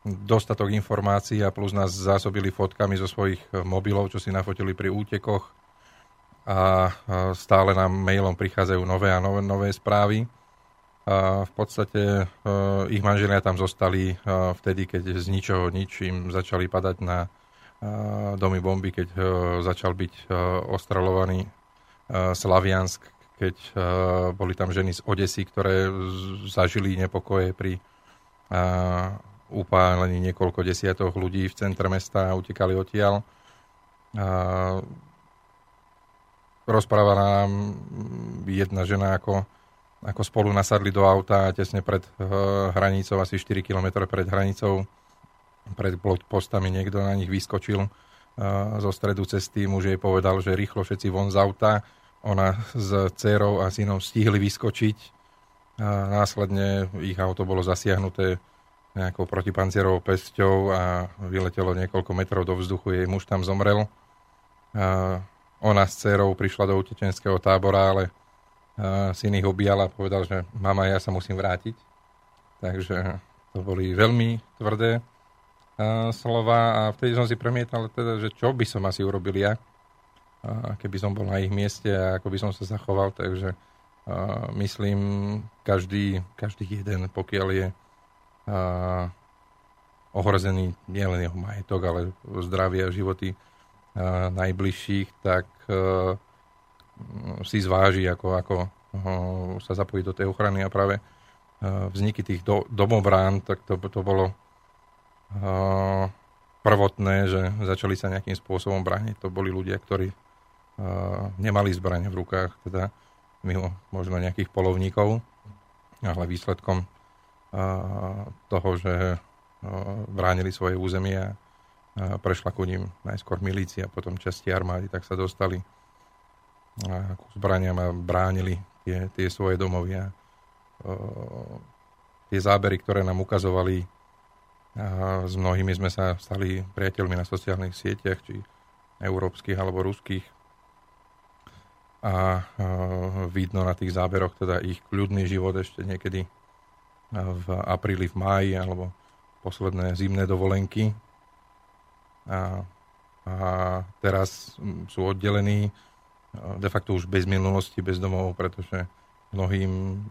Speaker 3: dostatok informácií a plus nás zásobili fotkami zo svojich mobilov, čo si nafotili pri útekoch a stále nám mailom prichádzajú nové a nové, nové správy. A v podstate e, ich manželia tam zostali e, vtedy, keď z ničoho nič im začali padať na e, domy bomby, keď začal byť ostrelovaný Slaviansk, keď boli tam ženy z Odesy, ktoré zažili nepokoje pri upálení niekoľko desiatok ľudí v centre mesta a utekali odtiaľ rozprávala nám jedna žena, ako, ako spolu nasadli do auta a tesne pred uh, hranicou, asi 4 km pred hranicou, pred postami niekto na nich vyskočil uh, zo stredu cesty. Muž jej povedal, že rýchlo všetci von z auta. Ona s dcerou a synom stihli vyskočiť. A následne ich auto bolo zasiahnuté nejakou protipancierovou pesťou a vyletelo niekoľko metrov do vzduchu. Jej muž tam zomrel. Ona s dcerou prišla do utečenského tábora, ale uh, syn ich objal a povedal, že mama, ja sa musím vrátiť. Takže to boli veľmi tvrdé uh, slova a vtedy som si premietal, teda, že čo by som asi urobil ja, keby som bol na ich mieste a ako by som sa zachoval. Takže uh, myslím, každý, každý jeden, pokiaľ je ohrozený nielen jeho majetok, ale zdravie a životy najbližších, tak e, si zváži, ako, ako sa zapojiť do tej ochrany a práve e, vzniky tých do, domobrán, tak to, to bolo e, prvotné, že začali sa nejakým spôsobom brániť. To boli ľudia, ktorí nemali zbranie v rukách, teda mimo možno nejakých polovníkov, ale výsledkom toho, že bránili svoje územie a prešla ku ním najskôr milícia, potom časti armády, tak sa dostali ku zbraniam a bránili tie, tie svoje domovia. Tie zábery, ktoré nám ukazovali, a s mnohými sme sa stali priateľmi na sociálnych sieťach, či európskych alebo ruských. A vidno na tých záberoch teda ich kľudný život ešte niekedy v apríli, v máji alebo posledné zimné dovolenky, a, a teraz sú oddelení de facto už bez minulosti, bez domov, pretože mnohým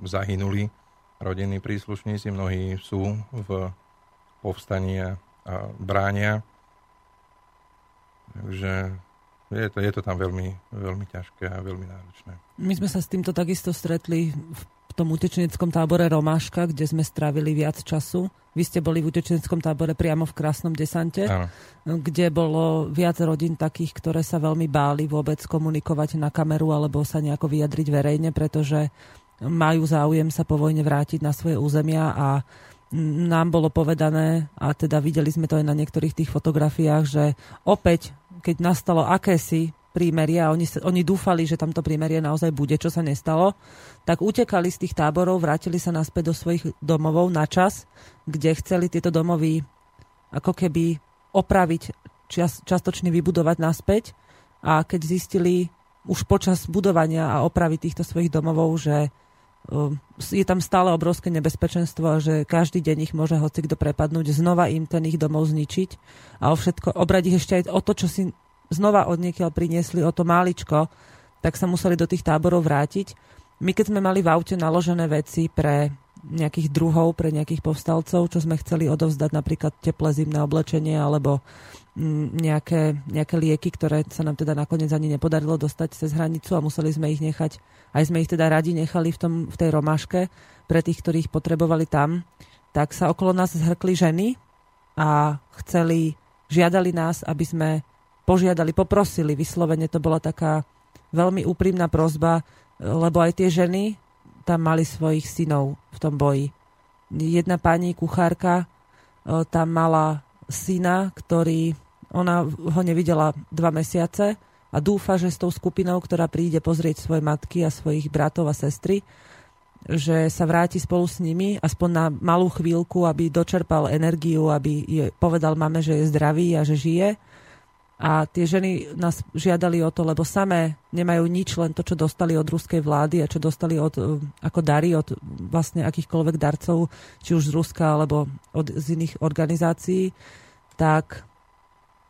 Speaker 3: zahynuli rodinní príslušníci, mnohí sú v povstaní a, a bránia. Takže je to, je to tam veľmi, veľmi ťažké a veľmi náročné.
Speaker 2: My sme sa s týmto takisto stretli v tom utečeneckom tábore Romáška, kde sme strávili viac času. Vy ste boli v utečeneckom tábore priamo v Krásnom desante, Áno. kde bolo viac rodín takých, ktoré sa veľmi báli vôbec komunikovať na kameru alebo sa nejako vyjadriť verejne, pretože majú záujem sa po vojne vrátiť na svoje územia a nám bolo povedané, a teda videli sme to aj na niektorých tých fotografiách, že opäť, keď nastalo akési prímerie a oni, oni dúfali, že tamto prímerie naozaj bude, čo sa nestalo, tak utekali z tých táborov, vrátili sa naspäť do svojich domovov na čas, kde chceli tieto domovy ako keby opraviť, čas, častočne vybudovať naspäť. A keď zistili už počas budovania a opravy týchto svojich domovov, že Ehm, je tam stále obrovské nebezpečenstvo, že každý deň ich môže hoci kto prepadnúť, znova im ten ich domov zničiť a o všetko, obrať ich ešte aj o to, čo si znova odniekiaľ priniesli, o to máličko, tak sa museli do tých táborov vrátiť. My keď sme mali v aute naložené veci pre nejakých druhov, pre nejakých povstalcov, čo sme chceli odovzdať napríklad teplé zimné oblečenie alebo nejaké, nejaké lieky, ktoré sa nám teda nakoniec ani nepodarilo dostať cez hranicu a museli sme ich nechať, aj sme ich teda radi nechali v, tom, v tej romáške pre tých, ktorí ich potrebovali tam, tak sa okolo nás zhrkli ženy a chceli, žiadali nás, aby sme požiadali, poprosili, vyslovene to bola taká veľmi úprimná prozba, lebo aj tie ženy tam mali svojich synov v tom boji. Jedna pani kuchárka e, tam mala syna, ktorý ona ho nevidela dva mesiace a dúfa, že s tou skupinou, ktorá príde pozrieť svoje matky a svojich bratov a sestry, že sa vráti spolu s nimi, aspoň na malú chvíľku, aby dočerpal energiu, aby je povedal mame, že je zdravý a že žije. A tie ženy nás žiadali o to, lebo samé nemajú nič, len to, čo dostali od ruskej vlády a čo dostali od, ako dary od vlastne akýchkoľvek darcov, či už z Ruska alebo od, z iných organizácií, tak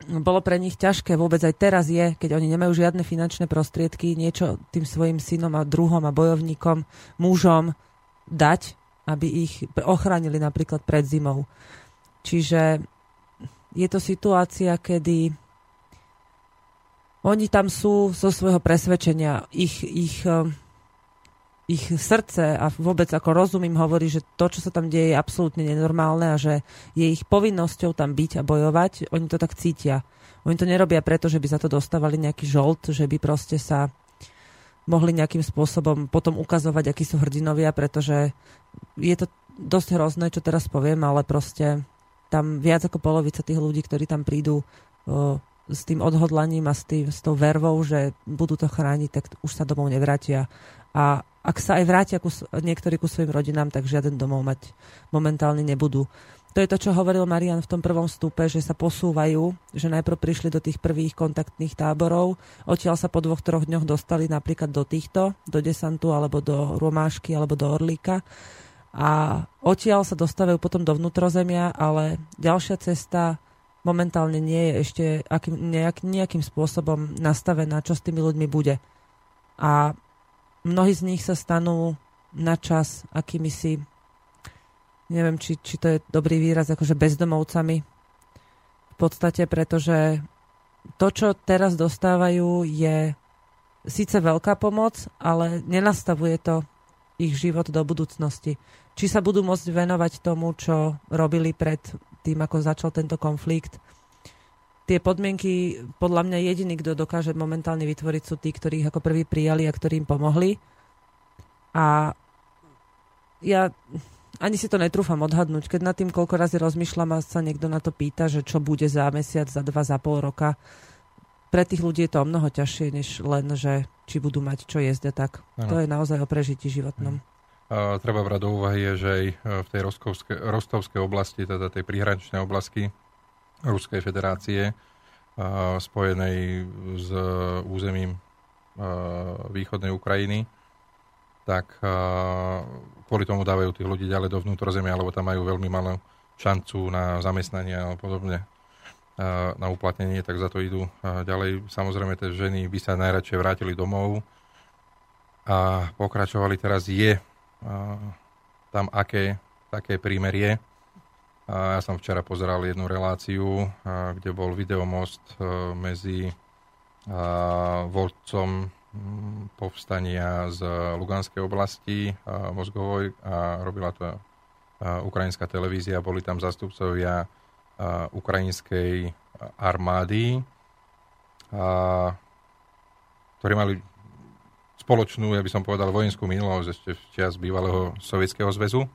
Speaker 2: bolo pre nich ťažké, vôbec aj teraz je, keď oni nemajú žiadne finančné prostriedky, niečo tým svojim synom a druhom a bojovníkom, mužom dať, aby ich ochránili napríklad pred zimou. Čiže je to situácia, kedy oni tam sú zo svojho presvedčenia. Ich, ich ich srdce a vôbec ako rozum im hovorí, že to, čo sa tam deje, je absolútne nenormálne a že je ich povinnosťou tam byť a bojovať. Oni to tak cítia. Oni to nerobia preto, že by za to dostávali nejaký žolt, že by proste sa mohli nejakým spôsobom potom ukazovať, akí sú hrdinovia, pretože je to dosť hrozné, čo teraz poviem, ale proste tam viac ako polovica tých ľudí, ktorí tam prídu o, s tým odhodlaním a s, tým, s tou vervou, že budú to chrániť, tak už sa domov nevrátia. A ak sa aj vrátia ku, niektorí ku svojim rodinám, tak žiaden domov mať momentálne nebudú. To je to, čo hovoril Marian v tom prvom stupe, že sa posúvajú, že najprv prišli do tých prvých kontaktných táborov, odtiaľ sa po dvoch, troch dňoch dostali napríklad do týchto, do desantu, alebo do Romášky, alebo do Orlíka. A odtiaľ sa dostávajú potom do vnútrozemia, ale ďalšia cesta momentálne nie je ešte akým, nejak, nejakým spôsobom nastavená, čo s tými ľuďmi bude. A mnohí z nich sa stanú na čas akými si, neviem, či, či to je dobrý výraz, akože bezdomovcami. V podstate, pretože to, čo teraz dostávajú, je síce veľká pomoc, ale nenastavuje to ich život do budúcnosti. Či sa budú môcť venovať tomu, čo robili pred tým, ako začal tento konflikt, tie podmienky, podľa mňa jediný, kto dokáže momentálne vytvoriť, sú tí, ktorí ich ako prvý prijali a ktorí im pomohli. A ja ani si to netrúfam odhadnúť. Keď nad tým koľko razy rozmýšľam a sa niekto na to pýta, že čo bude za mesiac, za dva, za pol roka, pre tých ľudí je to o mnoho ťažšie, než len, že či budú mať čo jesť tak. Ano. To je naozaj o prežití životnom.
Speaker 3: Treba brať do úvahy, že aj v tej rostovskej oblasti, teda tej prihraničnej oblasti, Ruskej federácie spojenej s územím východnej Ukrajiny, tak kvôli tomu dávajú tých ľudí ďalej do vnútrozemia, alebo tam majú veľmi malú šancu na zamestnanie a podobne na uplatnenie, tak za to idú ďalej. Samozrejme, tie ženy by sa najradšej vrátili domov a pokračovali. Teraz je tam aké také prímerie, ja som včera pozeral jednu reláciu, kde bol videomost e, medzi vodcom povstania z Luganskej oblasti Mozgovoj a robila to ukrajinská televízia. Boli tam zastupcovia ukrajinskej armády, ktorí mali spoločnú, ja by som povedal, vojenskú minulosť ešte v čas bývalého Sovietskeho zväzu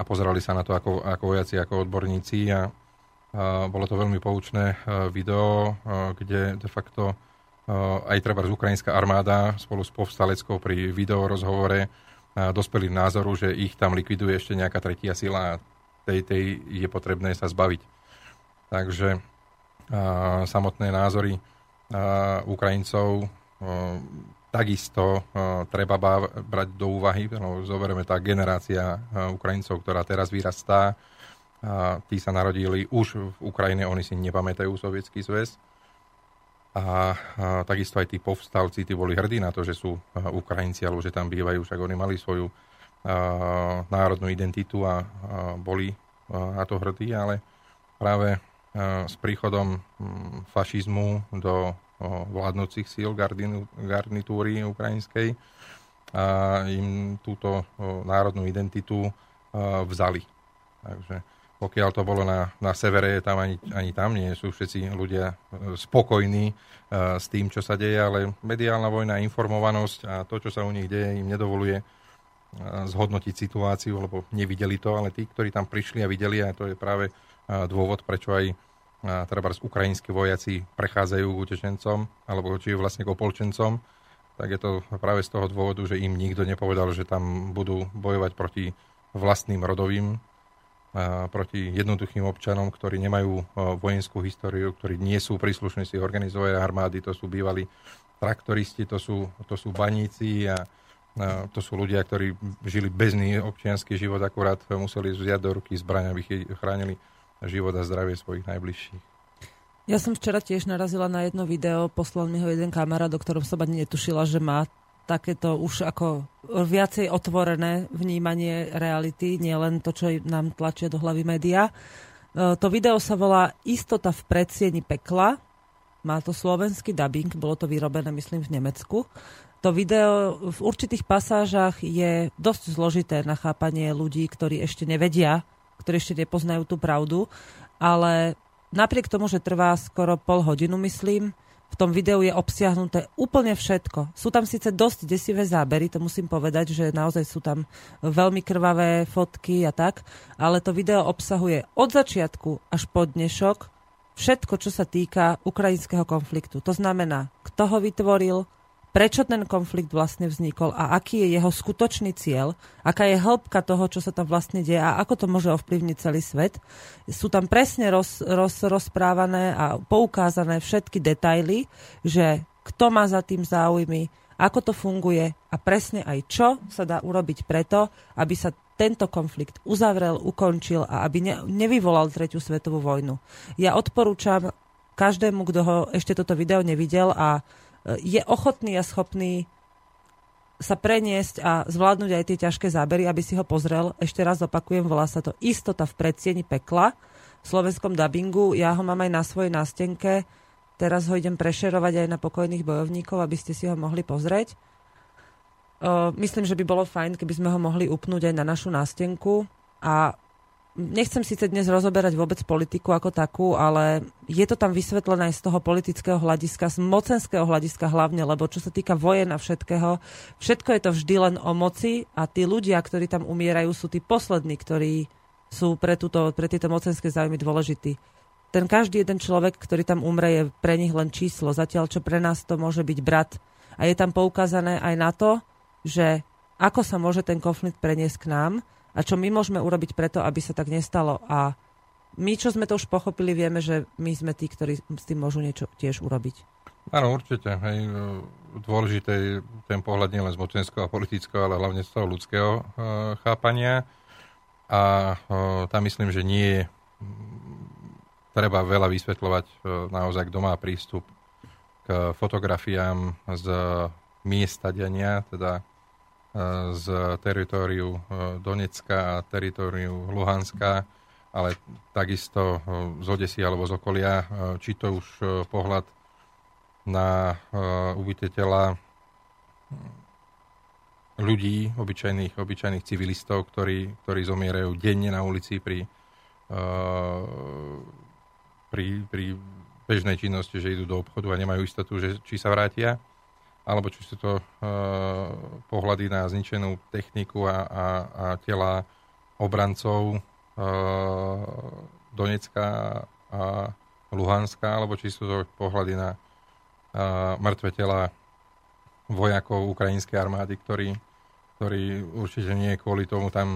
Speaker 3: a pozerali sa na to ako, ako vojaci, ako odborníci a, a bolo to veľmi poučné video, kde de facto aj treba z ukrajinská armáda spolu s povstaleckou pri videorozhovore dospeli názoru, že ich tam likviduje ešte nejaká tretia sila a tej, tej je potrebné sa zbaviť. Takže samotné názory Ukrajincov takisto a, treba brať do úvahy. No, zoberieme tá generácia a, Ukrajincov, ktorá teraz vyrastá. A tí sa narodili už v Ukrajine, oni si nepamätajú Sovietský zväz a, a takisto aj tí povstalci, tí boli hrdí na to, že sú Ukrajinci, alebo že tam bývajú, však oni mali svoju a, národnú identitu a, a boli na to hrdí, ale práve a, s príchodom m, fašizmu do vládnúcich síl garnitúry ukrajinskej a im túto národnú identitu vzali. Takže pokiaľ to bolo na, na severe, tam ani, ani tam nie sú všetci ľudia e, spokojní uh, s tým, čo sa deje, ale mediálna vojna, informovanosť a to, čo sa u nich deje, im nedovoluje uh, zhodnotiť situáciu, lebo nevideli to, ale tí, ktorí tam prišli a videli, a to je práve dôvod, prečo aj treba ukrajinskí vojaci prechádzajú utečencom, alebo či vlastne k opolčencom, tak je to práve z toho dôvodu, že im nikto nepovedal, že tam budú bojovať proti vlastným rodovým proti jednoduchým občanom, ktorí nemajú vojenskú históriu, ktorí nie sú príslušníci organizovanej armády, to sú bývalí traktoristi, to sú, to sú baníci a to sú ľudia, ktorí žili bezný občianský život, akurát museli vziať do ruky zbraň, aby chránili život a zdravie svojich najbližších.
Speaker 2: Ja som včera tiež narazila na jedno video, poslal mi ho jeden kamarát, do ktorom som ani netušila, že má takéto už ako viacej otvorené vnímanie reality, nie len to, čo nám tlačia do hlavy média. E, to video sa volá Istota v predsieni pekla. Má to slovenský dubbing, bolo to vyrobené, myslím, v Nemecku. To video v určitých pasážach je dosť zložité na chápanie ľudí, ktorí ešte nevedia, ktorí ešte nepoznajú tú pravdu, ale napriek tomu, že trvá skoro pol hodinu, myslím, v tom videu je obsiahnuté úplne všetko. Sú tam síce dosť desivé zábery, to musím povedať, že naozaj sú tam veľmi krvavé fotky a tak, ale to video obsahuje od začiatku až po dnešok všetko, čo sa týka ukrajinského konfliktu. To znamená, kto ho vytvoril, prečo ten konflikt vlastne vznikol a aký je jeho skutočný cieľ, aká je hĺbka toho, čo sa tam vlastne deje a ako to môže ovplyvniť celý svet. Sú tam presne roz, roz, rozprávané a poukázané všetky detaily, že kto má za tým záujmy, ako to funguje a presne aj čo sa dá urobiť preto, aby sa tento konflikt uzavrel, ukončil a aby ne, nevyvolal tretiu svetovú vojnu. Ja odporúčam každému, kto ho ešte toto video nevidel a je ochotný a schopný sa preniesť a zvládnuť aj tie ťažké zábery, aby si ho pozrel. Ešte raz opakujem, volá sa to Istota v predsieni pekla v slovenskom dubbingu. Ja ho mám aj na svojej nástenke. Teraz ho idem prešerovať aj na pokojných bojovníkov, aby ste si ho mohli pozrieť. myslím, že by bolo fajn, keby sme ho mohli upnúť aj na našu nástenku a nechcem síce dnes rozoberať vôbec politiku ako takú, ale je to tam vysvetlené aj z toho politického hľadiska, z mocenského hľadiska hlavne, lebo čo sa týka vojen a všetkého, všetko je to vždy len o moci a tí ľudia, ktorí tam umierajú, sú tí poslední, ktorí sú pre, túto, pre tieto mocenské záujmy dôležití. Ten každý jeden človek, ktorý tam umre, je pre nich len číslo, zatiaľ čo pre nás to môže byť brat. A je tam poukázané aj na to, že ako sa môže ten konflikt preniesť k nám, a čo my môžeme urobiť preto, aby sa tak nestalo. A my, čo sme to už pochopili, vieme, že my sme tí, ktorí s tým môžu niečo tiež urobiť.
Speaker 3: Áno, určite. Hej. Dôležité je ten pohľad nielen z mocenského a politického, ale hlavne z toho ľudského e, chápania. A e, tam myslím, že nie je treba veľa vysvetľovať e, naozaj, kto má prístup k fotografiám z miesta denia, teda z teritóriu e, Donecka a teritóriu Luhanska, ale takisto e, z Odesy alebo z okolia, e, či to už pohľad na ubyteľa ľudí, obyčajných, obyčajných civilistov, ktorí, ktorí zomierajú denne na ulici pri, pri, pri bežnej činnosti, že idú do obchodu a nemajú istotu, že, či sa vrátia alebo či sú to pohľady na zničenú techniku a, a, a tela obrancov Donecka a Luhanska, alebo či sú to pohľady na mŕtve tela vojakov ukrajinskej armády, ktorí, ktorí určite nie kvôli tomu tam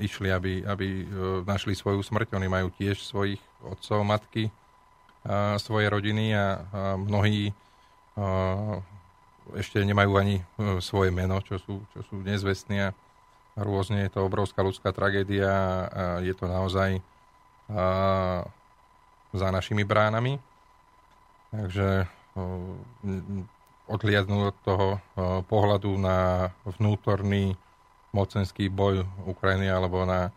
Speaker 3: išli, aby, aby e, našli svoju smrť. Oni majú tiež svojich otcov, matky, a svoje rodiny a, a mnohí a, ešte nemajú ani e, svoje meno, čo sú, čo sú nezvestní a rôzne je to obrovská ľudská tragédia a je to naozaj a, za našimi bránami. Takže odliadnúť od toho pohľadu na vnútorný mocenský boj Ukrajiny alebo na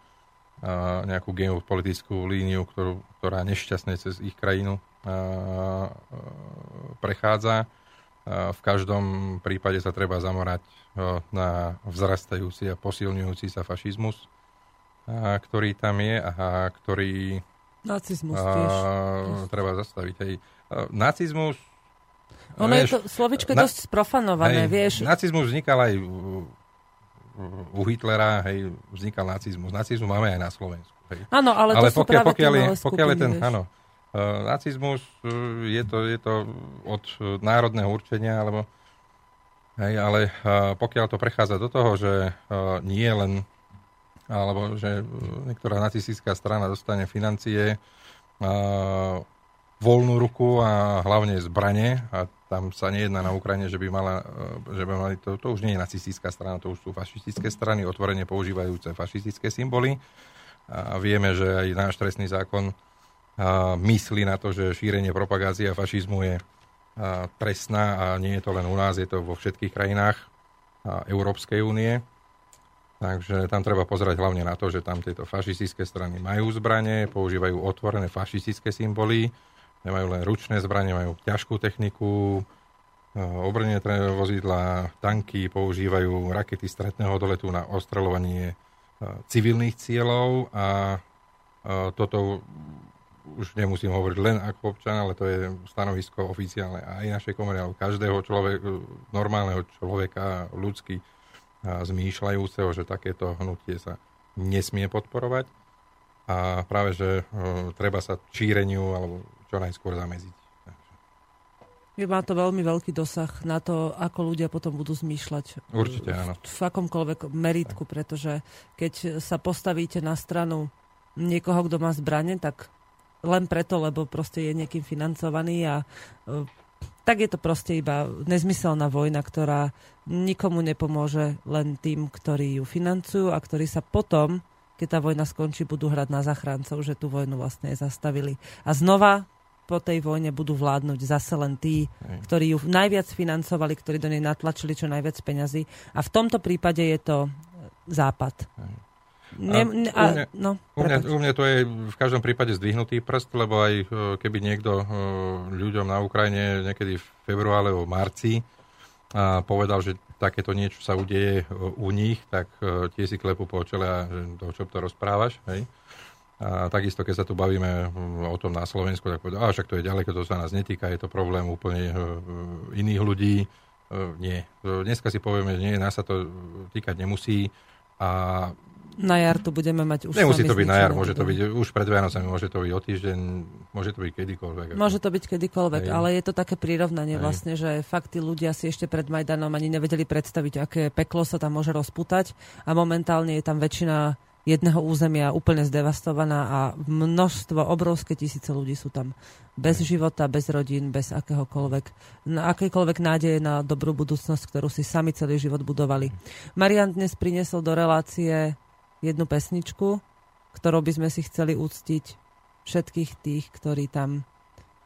Speaker 3: nejakú geopolitickú líniu, ktorú, ktorá nešťastne cez ich krajinu prechádza. V každom prípade sa treba zamorať na vzrastajúci a posilňujúci sa fašizmus, ktorý tam je a ktorý
Speaker 2: Nacizmus tiež.
Speaker 3: treba zastaviť. Hej. Nacizmus
Speaker 2: ono vieš, je to slovičko na, dosť sprofanované, hej, vieš.
Speaker 3: Nacizmus vznikal aj u, Hitlera, hej, vznikal nacizmus. Nacizmus máme aj na Slovensku. Hej.
Speaker 2: Áno, ale, ale to pokiaľ, sú
Speaker 3: pokiaľ,
Speaker 2: je,
Speaker 3: pokiaľ je ten,
Speaker 2: vieš.
Speaker 3: áno, nacizmus uh, je, to, je to od uh, národného určenia, alebo hej, ale pokiaľ to prechádza do toho, že nie len alebo že niektorá nacistická strana dostane financie, voľnú ruku a hlavne zbranie a tam sa nejedná na Ukrajine, že by mala, že by mali to, to už nie je nacistická strana, to už sú fašistické strany, otvorene používajúce fašistické symboly. A vieme, že aj náš trestný zákon myslí na to, že šírenie propagácia fašizmu je trestná a nie je to len u nás, je to vo všetkých krajinách Európskej únie. Takže tam treba pozerať hlavne na to, že tam tieto fašistické strany majú zbranie, používajú otvorené fašistické symboly, nemajú len ručné zbranie, majú ťažkú techniku, obrnené vozidla, tanky, používajú rakety stretného doletu na ostreľovanie civilných cieľov a toto už nemusím hovoriť len ako občan, ale to je stanovisko oficiálne aj našej komory, ale každého človek, normálneho človeka, ľudský zmýšľajúceho, že takéto hnutie sa nesmie podporovať a práve, že treba sa číreniu alebo čo najskôr zameziť.
Speaker 2: Má to veľmi veľký dosah na to, ako ľudia potom budú zmýšľať.
Speaker 3: Určite, áno.
Speaker 2: V, v akomkoľvek meritku, pretože keď sa postavíte na stranu niekoho, kto má zbranie, tak len preto, lebo proste je niekým financovaný a e, tak je to proste iba nezmyselná vojna, ktorá nikomu nepomôže, len tým, ktorí ju financujú a ktorí sa potom, keď tá vojna skončí, budú hrať na zachráncov, že tú vojnu vlastne zastavili. A znova po tej vojne budú vládnuť zase len tí, Hej. ktorí ju najviac financovali, ktorí do nej natlačili čo najviac peňazí. A v tomto prípade je to západ.
Speaker 3: Ne, ne, a, u, mňa, no, u, mňa, u mňa to je v každom prípade zdvihnutý prst, lebo aj e, keby niekto e, ľuďom na Ukrajine niekedy v februári alebo marci a povedal, že takéto niečo sa udeje e, u nich, tak tie si klepú po čele a to, čo to rozprávaš. Hej? A takisto, keď sa tu bavíme hm, o tom na Slovensku, tak povedal, však to je ďaleko, to sa nás netýka, je to problém úplne iných ľudí. Nie. Dneska si povieme, že nie, nás sa to týkať nemusí. A
Speaker 2: na jar tu budeme mať už
Speaker 3: Nemusí to byť na jar, môže to byť už pred Vianocami, môže to byť o týždeň, môže to byť kedykoľvek.
Speaker 2: Môže to byť kedykoľvek, Hej. ale je to také prirovnanie Hej. vlastne, že fakt tí ľudia si ešte pred Majdanom ani nevedeli predstaviť, aké peklo sa tam môže rozputať a momentálne je tam väčšina jedného územia úplne zdevastovaná a množstvo, obrovské tisíce ľudí sú tam bez života, bez rodín, bez akéhokoľvek, na akékoľvek nádeje na dobrú budúcnosť, ktorú si sami celý život budovali. Marian dnes priniesol do relácie jednu pesničku, ktorou by sme si chceli úctiť všetkých tých, ktorí tam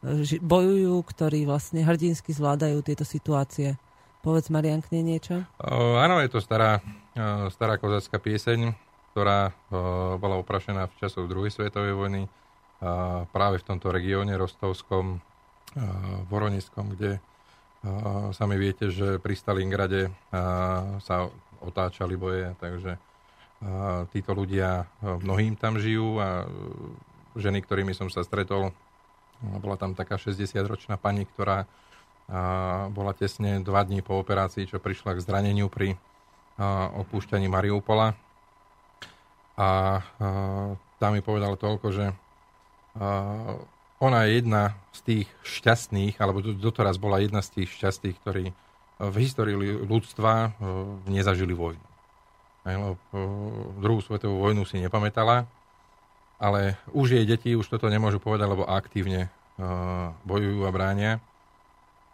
Speaker 2: e, bojujú, ktorí vlastne hrdinsky zvládajú tieto situácie. Povedz Marian niečo?
Speaker 3: Uh, áno, je to stará, stará kozacká pieseň, ktorá uh, bola oprašená v časoch druhej svetovej vojny uh, práve v tomto regióne rostovskom, uh, Voroniskom, kde uh, sami viete, že pri Stalingrade uh, sa otáčali boje, takže títo ľudia uh, mnohým tam žijú a uh, ženy, ktorými som sa stretol, bola tam taká 60-ročná pani, ktorá
Speaker 5: bola tesne dva dní po operácii, čo prišla k zraneniu pri opúšťaní Mariupola. A tam mi povedal toľko, že ona je jedna z tých šťastných, alebo doteraz bola jedna z tých šťastných, ktorí v histórii ľudstva nezažili vojnu. Druhú svetovú vojnu si nepamätala, ale už jej deti už toto nemôžu povedať, lebo aktívne bojujú a bránia.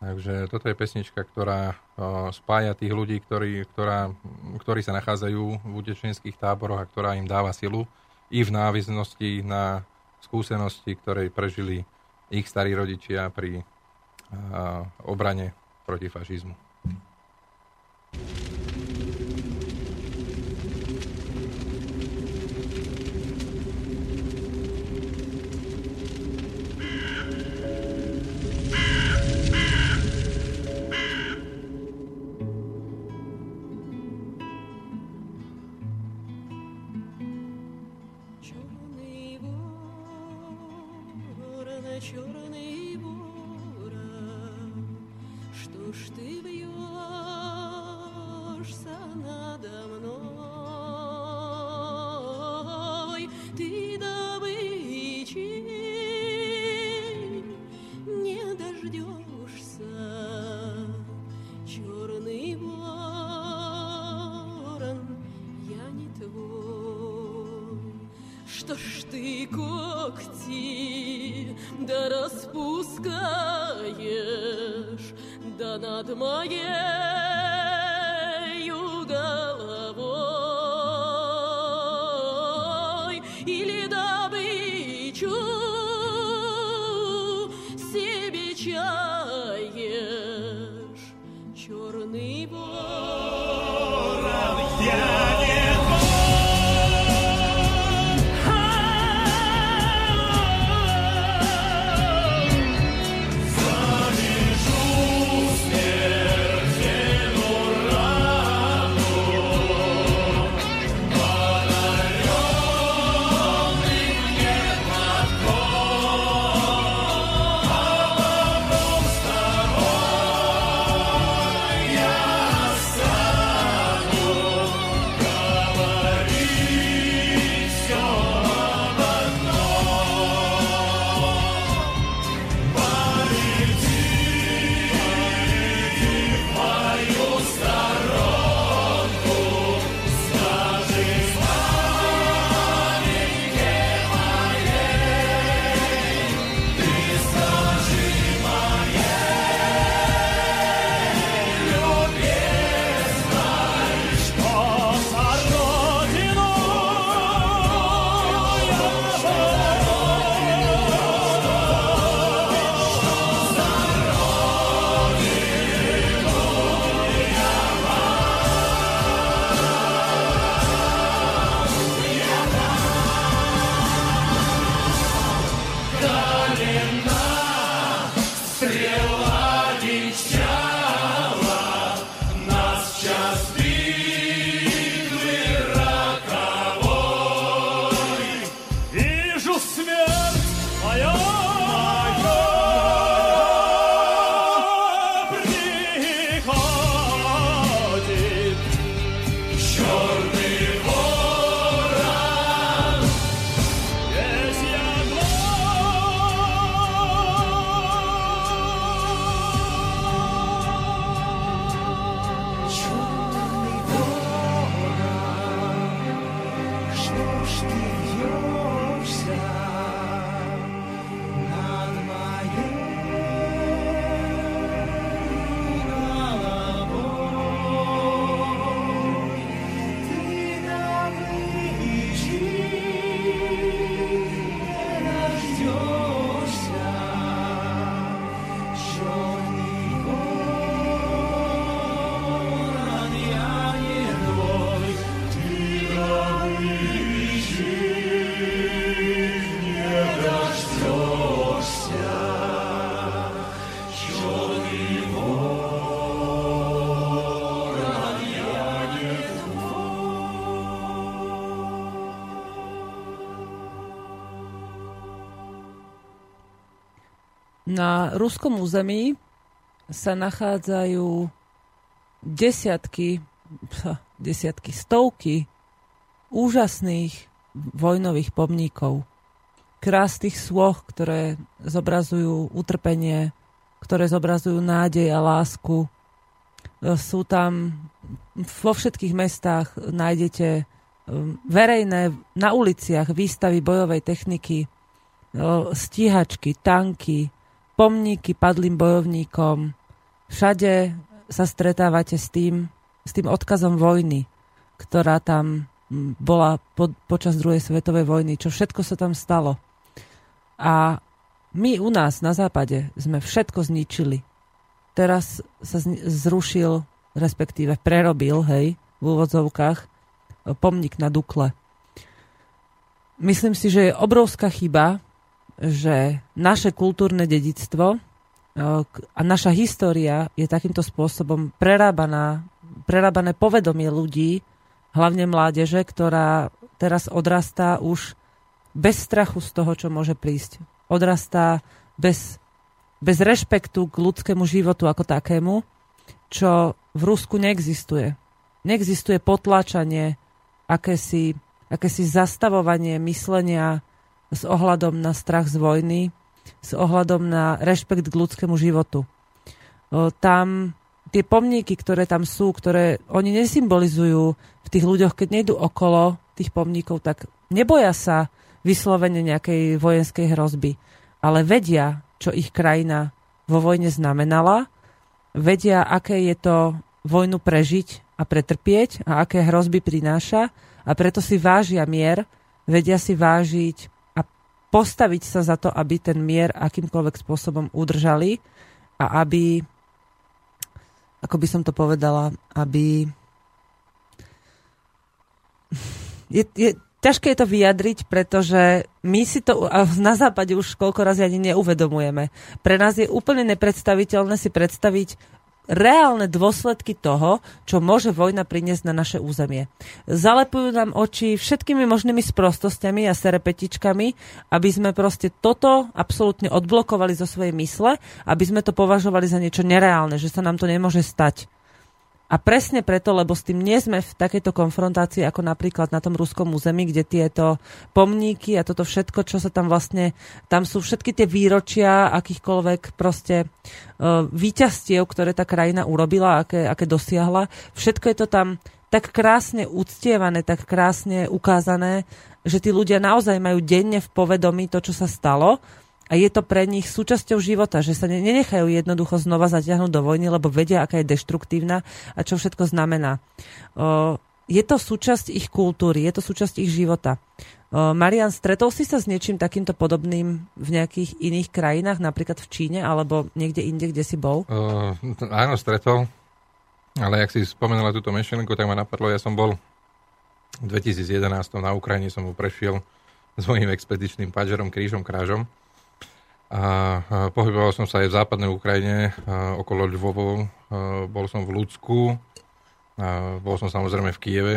Speaker 5: Takže toto je pesnička, ktorá spája tých ľudí, ktorí, ktorá, ktorí sa nachádzajú v utečenských táboroch a ktorá im dáva silu i v návisnosti na skúsenosti, ktoré prežili ich starí rodičia pri obrane proti fašizmu.
Speaker 2: Ruskom území sa nachádzajú desiatky, desiatky, stovky úžasných vojnových pomníkov. Krásnych svoch, ktoré zobrazujú utrpenie, ktoré zobrazujú nádej a lásku. Sú tam vo všetkých mestách nájdete um, verejné na uliciach výstavy bojovej techniky, stíhačky, tanky, pomníky padlým bojovníkom. Všade sa stretávate s tým, s tým odkazom vojny, ktorá tam bola po, počas druhej svetovej vojny, čo všetko sa tam stalo. A my u nás na západe sme všetko zničili. Teraz sa zrušil, respektíve prerobil, hej, v úvodzovkách, pomník na Dukle. Myslím si, že je obrovská chyba, že naše kultúrne dedictvo a naša história je takýmto spôsobom prerábaná, prerábané povedomie ľudí, hlavne mládeže, ktorá teraz odrastá už bez strachu z toho, čo môže prísť. Odrastá bez, bez rešpektu k ľudskému životu ako takému, čo v Rusku neexistuje. Neexistuje potláčanie, akési, akési zastavovanie myslenia s ohľadom na strach z vojny, s ohľadom na rešpekt k ľudskému životu. Tam tie pomníky, ktoré tam sú, ktoré oni nesymbolizujú v tých ľuďoch, keď nejdu okolo tých pomníkov, tak neboja sa vyslovene nejakej vojenskej hrozby, ale vedia, čo ich krajina vo vojne znamenala, vedia, aké je to vojnu prežiť a pretrpieť a aké hrozby prináša a preto si vážia mier, vedia si vážiť postaviť sa za to, aby ten mier akýmkoľvek spôsobom udržali a aby, ako by som to povedala, aby... Je, je, ťažké je to vyjadriť, pretože my si to na západe už koľko razy ani neuvedomujeme. Pre nás je úplne nepredstaviteľné si predstaviť reálne dôsledky toho, čo môže vojna priniesť na naše územie. Zalepujú nám oči všetkými možnými sprostostiami a serepetičkami, aby sme proste toto absolútne odblokovali zo svojej mysle, aby sme to považovali za niečo nereálne, že sa nám to nemôže stať. A presne preto, lebo s tým nie sme v takejto konfrontácii ako napríklad na tom ruskom území, kde tieto pomníky a toto všetko, čo sa tam vlastne, tam sú všetky tie výročia akýchkoľvek proste uh, výťastiev, ktoré tá krajina urobila, aké, aké dosiahla. Všetko je to tam tak krásne uctievané, tak krásne ukázané, že tí ľudia naozaj majú denne v povedomí to, čo sa stalo a je to pre nich súčasťou života, že sa nenechajú jednoducho znova zatiahnuť do vojny, lebo vedia, aká je deštruktívna a čo všetko znamená. Je to súčasť ich kultúry, je to súčasť ich života. Marian, stretol si sa s niečím takýmto podobným v nejakých iných krajinách, napríklad v Číne alebo niekde inde, kde si bol?
Speaker 3: Uh, áno, stretol. Ale ak si spomenula túto myšlienku, tak ma napadlo, ja som bol v 2011 na Ukrajine, som mu prešiel s mojím expedičným padžerom Krížom Krážom a pohyboval som sa aj v západnej Ukrajine, okolo Lvovu, bol som v Ľudsku, bol som samozrejme v Kieve,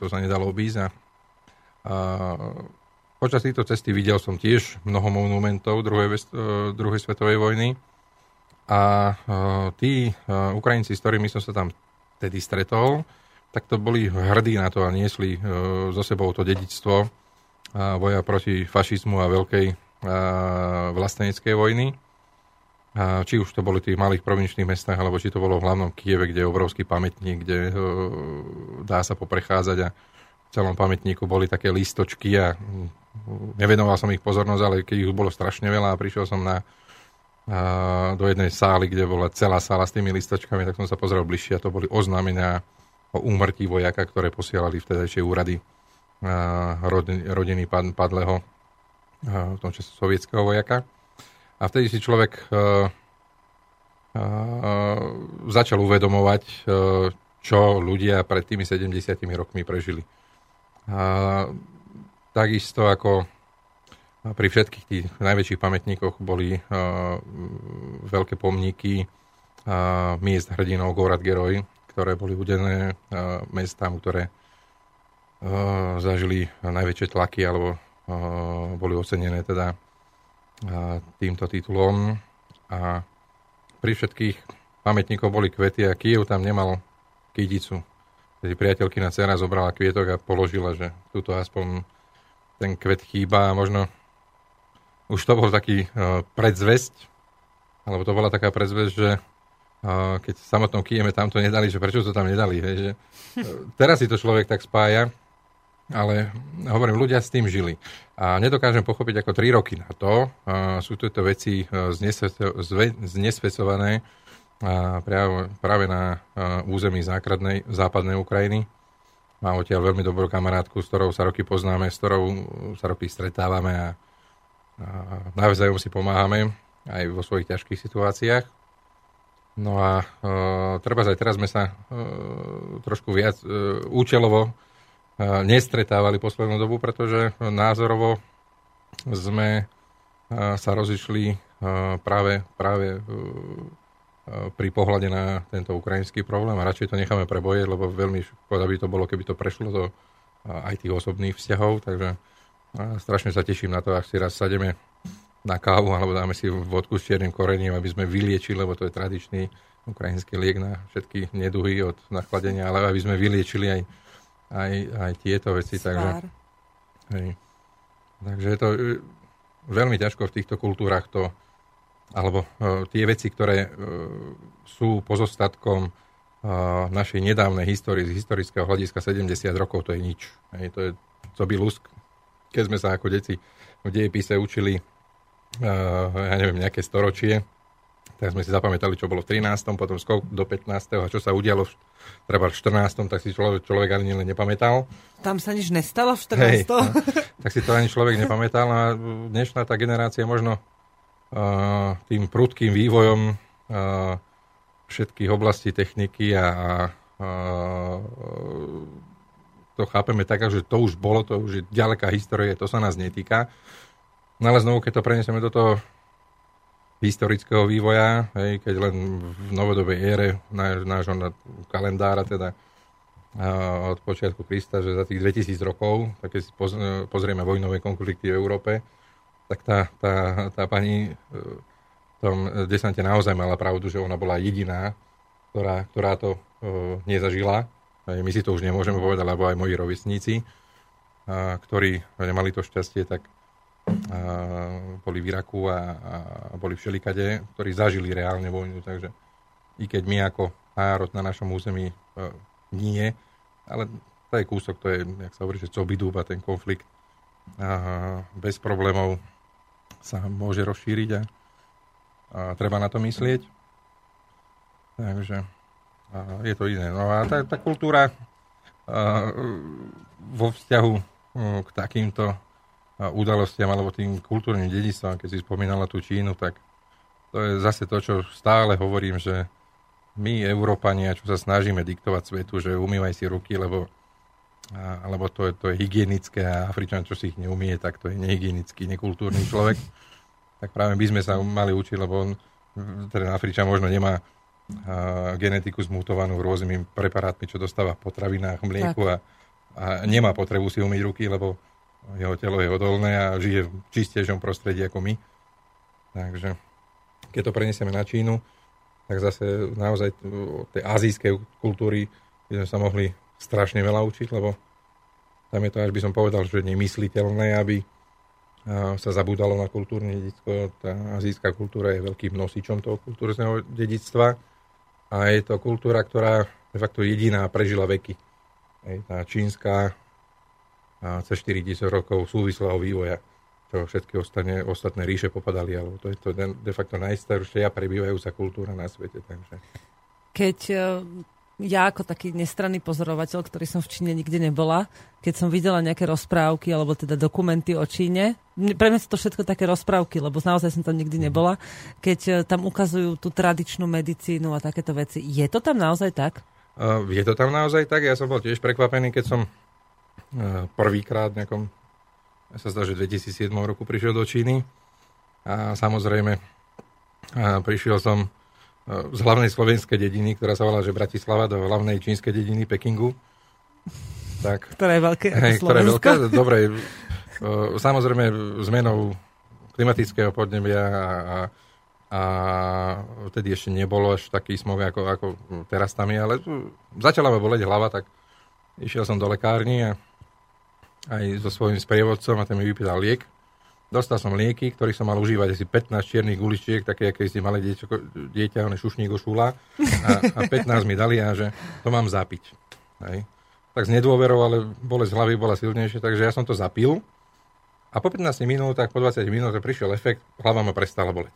Speaker 3: to sa nedalo obísť. A, počas týchto cesty videl som tiež mnoho monumentov druhej, e, druhej svetovej vojny. A tí Ukrajinci, s ktorými som sa tam tedy stretol, tak to boli hrdí na to a niesli so e, sebou to dedičstvo boja proti fašizmu a veľkej vlasteneckej vojny. Či už to boli v tých malých provinčných mestách, alebo či to bolo v hlavnom Kieve, kde je obrovský pamätník, kde e, dá sa poprechádzať a v celom pamätníku boli také listočky a nevenoval som ich pozornosť, ale keď ich bolo strašne veľa a prišiel som na, do jednej sály, kde bola celá sála s tými listočkami, tak som sa pozrel bližšie a to boli oznámenia o úmrtí vojaka, ktoré posielali vtedajšie úrady rodiny padlého v tom čase sovietského vojaka. A vtedy si človek uh, uh, začal uvedomovať, čo ľudia pred tými 70 rokmi prežili. A takisto ako pri všetkých tých najväčších pamätníkoch boli veľké pomníky miest hrdinov Gorad Geroj, ktoré boli udené mestám, ktoré zažili najväčšie tlaky alebo boli ocenené teda týmto titulom a pri všetkých pamätníkov boli kvety a Kiev tam nemal kyticu. Tedy priateľkina dcera zobrala kvietok a položila, že túto aspoň ten kvet chýba a možno už to bol taký uh, predzvesť, alebo to bola taká predzvesť, že keď v samotnom Kieme tam nedali, že prečo to tam nedali. Hej, že, teraz si to človek tak spája, ale hovorím, ľudia s tým žili. A nedokážem pochopiť, ako tri roky na to uh, sú tieto veci uh, znesvecované práve, na uh, území základnej, západnej Ukrajiny. Mám odtiaľ veľmi dobrú kamarátku, s ktorou sa roky poznáme, s ktorou sa roky stretávame a, a navzájom si pomáhame aj vo svojich ťažkých situáciách. No a uh, treba aj teraz sme sa uh, trošku viac uh, účelovo nestretávali poslednú dobu, pretože názorovo sme sa rozišli práve, práve pri pohľade na tento ukrajinský problém. A radšej to necháme preboje, lebo veľmi škoda by to bolo, keby to prešlo do aj tých osobných vzťahov, takže strašne sa teším na to, ak si raz sademe na kávu alebo dáme si vodku s čiernym korením, aby sme vyliečili, lebo to je tradičný ukrajinský liek na všetky neduhy od nachladenia, ale aby sme vyliečili aj aj, aj tieto veci. Takže, hej. takže je to e, veľmi ťažko v týchto kultúrach to, alebo uh, tie veci, ktoré uh, sú pozostatkom uh, našej nedávnej histórie, z historického hľadiska 70 rokov, to je nič. Hej, to je co by lusk. Keď sme sa ako deti v dejepise učili, uh, ja neviem, nejaké storočie, tak sme si zapamätali, čo bolo v 13., potom skok do 15. a čo sa udialo v, treba v 14., tak si človek, človek ani len nepamätal.
Speaker 2: Tam sa nič nestalo v 14. Hej, no,
Speaker 3: tak si to ani človek nepamätal a dnešná tá generácia možno uh, tým prudkým vývojom uh, všetkých oblastí techniky a, a uh, to chápeme tak, že to už bolo, to už je ďaleká história, to sa nás netýka. No ale znovu, keď to preniesieme do toho historického vývoja, hej, keď len v novodobej ére nášho kalendára, teda od počiatku Krista, že za tých 2000 rokov, tak keď si pozrieme vojnové konflikty v Európe, tak tá, tá, tá pani v tom desante naozaj mala pravdu, že ona bola jediná, ktorá, ktorá to uh, nezažila. My si to už nemôžeme povedať, lebo aj moji rovesníci, ktorí nemali to šťastie, tak boli v Iraku a, a boli všelikade, ktorí zažili reálne vojnu, takže i keď my ako národ na našom území e, nie, ale to je kúsok, to je, jak sa hovorí, že co a ten konflikt a bez problémov sa môže rozšíriť a, a treba na to myslieť. Takže a je to iné. No a tá, tá kultúra a, vo vzťahu k takýmto udalostiam alebo tým kultúrnym dedictvom, keď si spomínala tú Čínu, tak to je zase to, čo stále hovorím, že my, Európania, čo sa snažíme diktovať svetu, že umývaj si ruky, lebo, alebo to je, to je hygienické a Afričan, čo si ich neumie, tak to je nehygienický, nekultúrny človek. tak práve by sme sa mali učiť, lebo on, ten Afričan možno nemá a, genetiku zmutovanú rôznymi preparátmi, čo dostáva v potravinách, mlieku a, a nemá potrebu si umyť ruky, lebo jeho telo je odolné a žije v čistejšom prostredí ako my. Takže keď to prenesieme na Čínu, tak zase naozaj od tej azijskej kultúry by sme sa mohli strašne veľa učiť, lebo tam je to, až by som povedal, že nemysliteľné, aby sa zabúdalo na kultúrne dedictvo. Tá azijská kultúra je veľkým nosičom toho kultúrneho dedictva a je to kultúra, ktorá de facto jediná prežila veky. Tá čínska cez 4 tisíc rokov súvislého vývoja, čo všetky ostatné, ostatné ríše popadali, alebo to je to de facto najstaršia prebývajúca kultúra na svete. Takže.
Speaker 2: Keď e, ja ako taký nestranný pozorovateľ, ktorý som v Číne nikde nebola, keď som videla nejaké rozprávky alebo teda dokumenty o Číne, pre mňa sú to všetko také rozprávky, lebo naozaj som tam nikdy nebola, keď e, tam ukazujú tú tradičnú medicínu a takéto veci. Je to tam naozaj tak?
Speaker 3: Uh, je to tam naozaj tak? Ja som bol tiež prekvapený, keď som prvýkrát v nejakom, ja sa zdá, že v 2007 roku prišiel do Číny a samozrejme a prišiel som z hlavnej slovenskej dediny, ktorá sa volá, že Bratislava, do hlavnej čínskej dediny Pekingu.
Speaker 2: Tak, ktorá je veľké
Speaker 3: hej, ktorá je veľká, dobre. Samozrejme zmenou klimatického podnebia a, a a vtedy ešte nebolo až taký smog ako, ako teraz tam je, ale začala ma boleť hlava, tak išiel som do lekárny a aj so svojím sprievodcom a ten mi vypýtal liek. Dostal som lieky, ktorých som mal užívať asi 15 čiernych guličiek, také, aké si malé dieťa, dieťa one šušník šúla a, a 15 mi dali a že to mám zapiť. Hej. Tak z nedôverou, ale bolesť hlavy bola silnejšia, takže ja som to zapil a po 15 minútach, po 20 minútach prišiel efekt, hlava ma prestala boleť.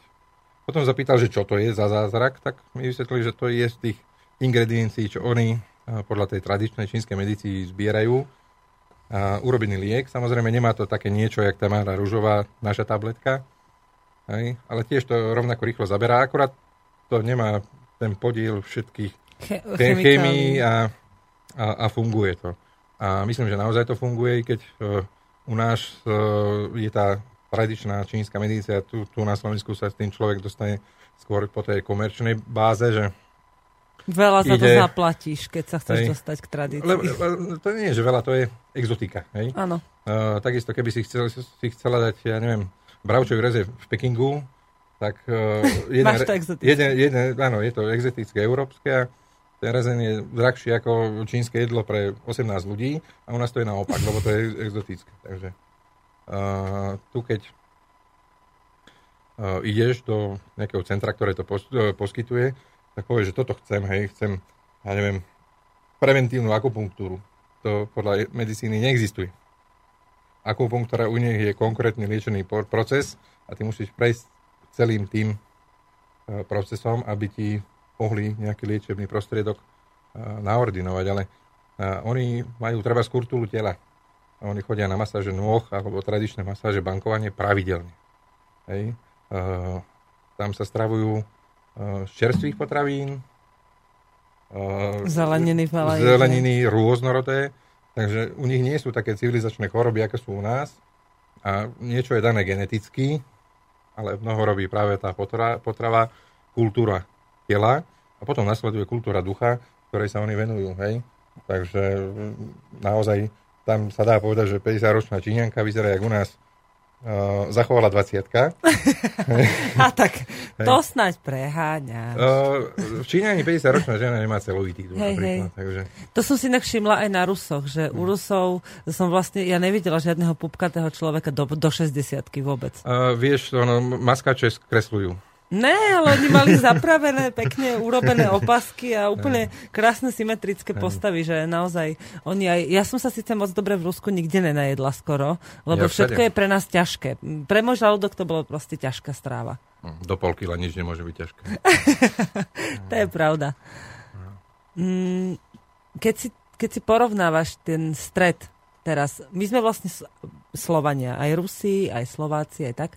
Speaker 3: Potom zapýtal, že čo to je za zázrak, tak mi vysvetlili, že to je z tých ingrediencií, čo oni podľa tej tradičnej čínskej medicíny zbierajú. Urobený liek, samozrejme nemá to také niečo, jak Tamara rúžová, naša tabletka, hej? ale tiež to rovnako rýchlo zaberá, akorát to nemá ten podiel všetkých Che- chémií a, a, a funguje to. A myslím, že naozaj to funguje, keď uh, u nás uh, je tá tradičná čínska medicína, tu, tu na Slovensku sa s tým človek dostane skôr po tej komerčnej báze, že
Speaker 2: Veľa za ide, to zaplatíš, keď sa chceš hej, dostať k tradícii.
Speaker 3: Lebo, to nie je, že veľa, to je exotika. Hej?
Speaker 2: Áno.
Speaker 3: Uh, takisto, keby si, chcel, si chcela dať, ja neviem, bravčový reze v Pekingu, tak uh,
Speaker 2: jeden, Máš to exotické.
Speaker 3: Jeden, jeden, áno, je to exotické európske ten rezen je drahší ako čínske jedlo pre 18 ľudí a u nás to je naopak, lebo to je exotické. Takže Uh, tu keď uh, ideš do nejakého centra, ktoré to pos, uh, poskytuje, tak povieš, že toto chcem, hej, chcem, ja neviem, preventívnu akupunktúru. To podľa medicíny neexistuje. Akupunktúra u nich je konkrétny liečený proces a ty musíš prejsť celým tým uh, procesom, aby ti mohli nejaký liečebný prostriedok uh, naordinovať, ale uh, oni majú treba skurtulu tela oni chodia na masáže nôh alebo tradičné masáže bankovanie pravidelne. Hej. Tam sa stravujú z čerstvých potravín,
Speaker 2: uh, zeleniny,
Speaker 3: zeleniny rôznorodé, takže u nich nie sú také civilizačné choroby, aké sú u nás. A niečo je dané geneticky, ale mnoho robí práve tá potrava, potrava kultúra tela a potom nasleduje kultúra ducha, ktorej sa oni venujú. Hej? Takže naozaj tam sa dá povedať, že 50-ročná Číňanka vyzerá jak u nás uh, zachovala 20
Speaker 2: A tak to snáď preháňa.
Speaker 3: Uh, v Číne ani 50-ročná žena nemá celovitý hej, hej. Takže...
Speaker 2: To som si inak všimla aj na Rusoch, že u Rusov som vlastne, ja nevidela žiadneho pupkatého človeka do, do 60 vôbec.
Speaker 3: Uh, vieš, ono, maskače skresľujú.
Speaker 2: Ne, ale oni mali zapravené, pekne urobené opasky a úplne krásne symetrické postavy, že naozaj oni aj... Ja som sa síce moc dobre v Rusku nikde nenajedla skoro, lebo ja všetko je pre nás ťažké. Pre môj žalúdok to bolo proste ťažká stráva.
Speaker 3: Hm, do pol kila nič nemôže byť ťažké.
Speaker 2: to je pravda. Mm, keď si, keď si porovnávaš ten stred teraz, my sme vlastne Slovania, aj Rusi, aj Slováci, aj tak.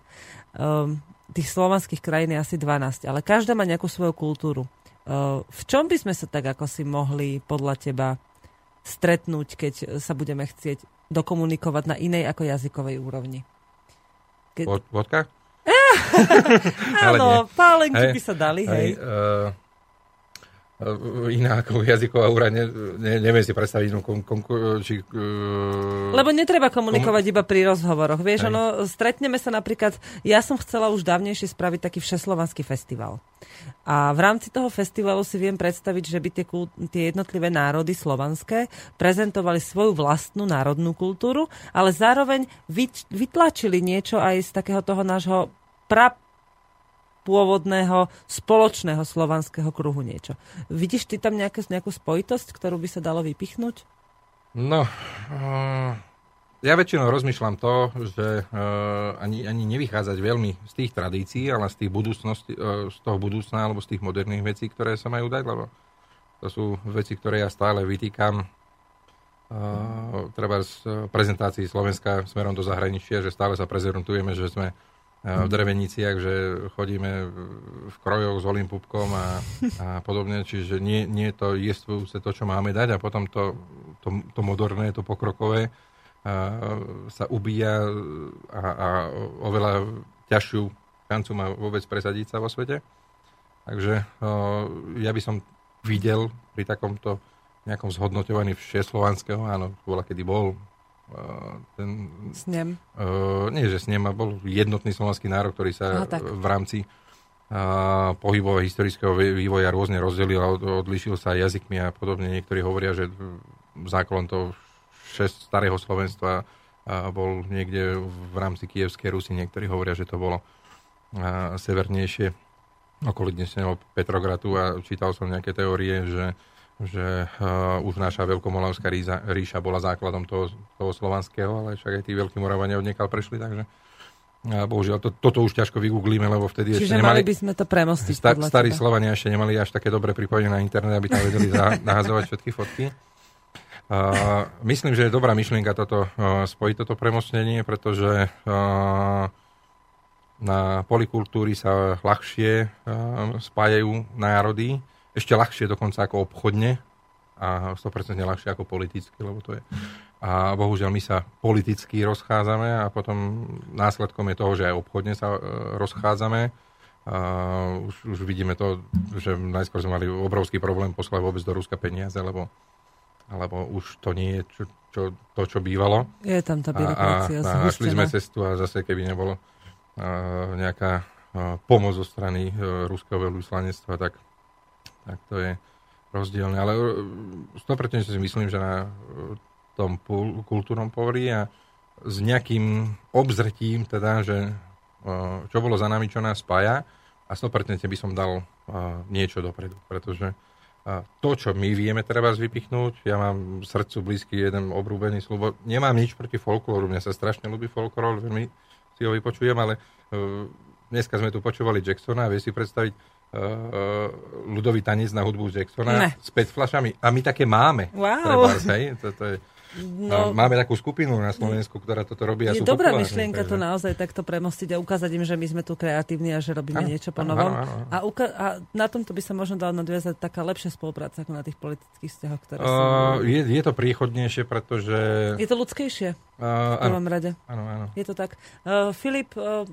Speaker 2: Um, tých slovanských krajín je asi 12, ale každá má nejakú svoju kultúru. V čom by sme sa tak ako si mohli podľa teba stretnúť, keď sa budeme chcieť dokomunikovať na inej ako jazykovej úrovni?
Speaker 3: Keď... Vodka?
Speaker 2: Áno, pálenky by sa dali, hej. hej uh,
Speaker 3: iná ako jazyková úra, ne, ne, neviem si predstaviť inú kon, kon, či,
Speaker 2: uh, Lebo netreba komunikovať komu... iba pri rozhovoroch. Vieš, ono, stretneme sa napríklad, ja som chcela už dávnejšie spraviť taký všeslovanský festival. A v rámci toho festivalu si viem predstaviť, že by tie, tie jednotlivé národy slovanské prezentovali svoju vlastnú národnú kultúru, ale zároveň vytlačili niečo aj z takého toho nášho pra, pôvodného spoločného slovanského kruhu niečo. Vidíš ty tam nejaké, nejakú spojitosť, ktorú by sa dalo vypichnúť?
Speaker 3: No, uh, ja väčšinou rozmýšľam to, že uh, ani, ani nevychádzať veľmi z tých tradícií, ale z, tých budúcnosti, uh, z toho budúcna alebo z tých moderných vecí, ktoré sa majú dať, lebo to sú veci, ktoré ja stále vytýkam treba z prezentácií Slovenska smerom do zahraničia, že stále sa prezentujeme, že sme v dreveniciach, že chodíme v krojoch s holým pupkom a, a podobne, čiže nie, nie to jestvujúce to, čo máme dať a potom to, to, to moderné, to pokrokové a, sa ubíja a, a oveľa ťažšiu šancu má vôbec presadiť sa vo svete. Takže ja by som videl pri takomto nejakom zhodnotovaní všeslovanského, áno, bola kedy bol, ten...
Speaker 2: Snem?
Speaker 3: Uh, nie, že snem, bol jednotný slovenský národ, ktorý sa Aha, v rámci pohybové historického vývoja rôzne rozdelil a odlišil sa jazykmi a podobne. Niektorí hovoria, že záklon toho šest starého Slovenstva bol niekde v rámci Kievskej Rusy. Niektorí hovoria, že to bolo severnejšie okolo dnešného Petrogradu a čítal som nejaké teórie, že, že uh, už naša veľkomolavská ríza, ríša bola základom toho, toho slovanského, ale však aj tí veľkí Moravania odniekal prešli, takže a bohužiaľ, to, toto už ťažko vygooglíme, lebo vtedy
Speaker 2: Čiže
Speaker 3: ešte nemali...
Speaker 2: mali by sme to premostiť.
Speaker 3: Sta, starí Slovania ešte nemali až také dobre pripojenie na internet, aby tam vedeli nahazovať všetky fotky. Uh, myslím, že je dobrá myšlienka toto, uh, spojiť toto premostnenie, pretože uh, na polikultúry sa ľahšie uh, spájajú národy, ešte ľahšie dokonca ako obchodne a 100% ľahšie ako politicky, lebo to je a bohužiaľ my sa politicky rozchádzame a potom následkom je toho, že aj obchodne sa e, rozchádzame. A už, už vidíme to, že najskôr sme mali obrovský problém poslať vôbec do Ruska peniaze, lebo, lebo už to nie je čo, čo, to, čo bývalo.
Speaker 2: Je tam tá byrokracia.
Speaker 3: A, a, a šli sme cestu a zase keby nebolo a, nejaká a, pomoc zo strany a, e, ruského veľvyslanectva, tak, tak to je rozdielne. Ale 100% si myslím, že na tom kultúrnom pohorí a s nejakým obzretím, teda, že čo bolo za nami, čo nás spája a 100% by som dal niečo dopredu, pretože to, čo my vieme treba vypichnúť, ja mám srdcu blízky jeden obrúbený slubo, nemám nič proti folklóru, mňa sa strašne ľúbi folklór, veľmi si ho vypočujem, ale uh, dneska sme tu počúvali Jacksona a vie si predstaviť uh, ľudový tanec na hudbu Jacksona ne. s 5 flašami. A my také máme.
Speaker 2: Wow.
Speaker 3: Treba, hej? To, to je, No, Máme takú skupinu na Slovensku, ktorá toto robí a
Speaker 2: Je
Speaker 3: sú
Speaker 2: dobrá myšlienka takže... to naozaj takto premostiť a ukázať im, že my sme tu kreatívni a že robíme ano, niečo po novom. Ano, ano, ano. A, uka- a na tomto by sa možno dala nadviazať taká lepšia spolupráca ako na tých politických vzťahoch, ktoré uh, sú...
Speaker 3: Je, je to príchodnejšie, pretože...
Speaker 2: Je to ľudskejšie uh, v prvom rade.
Speaker 3: Áno, áno.
Speaker 2: Je to tak. Uh, Filip, uh,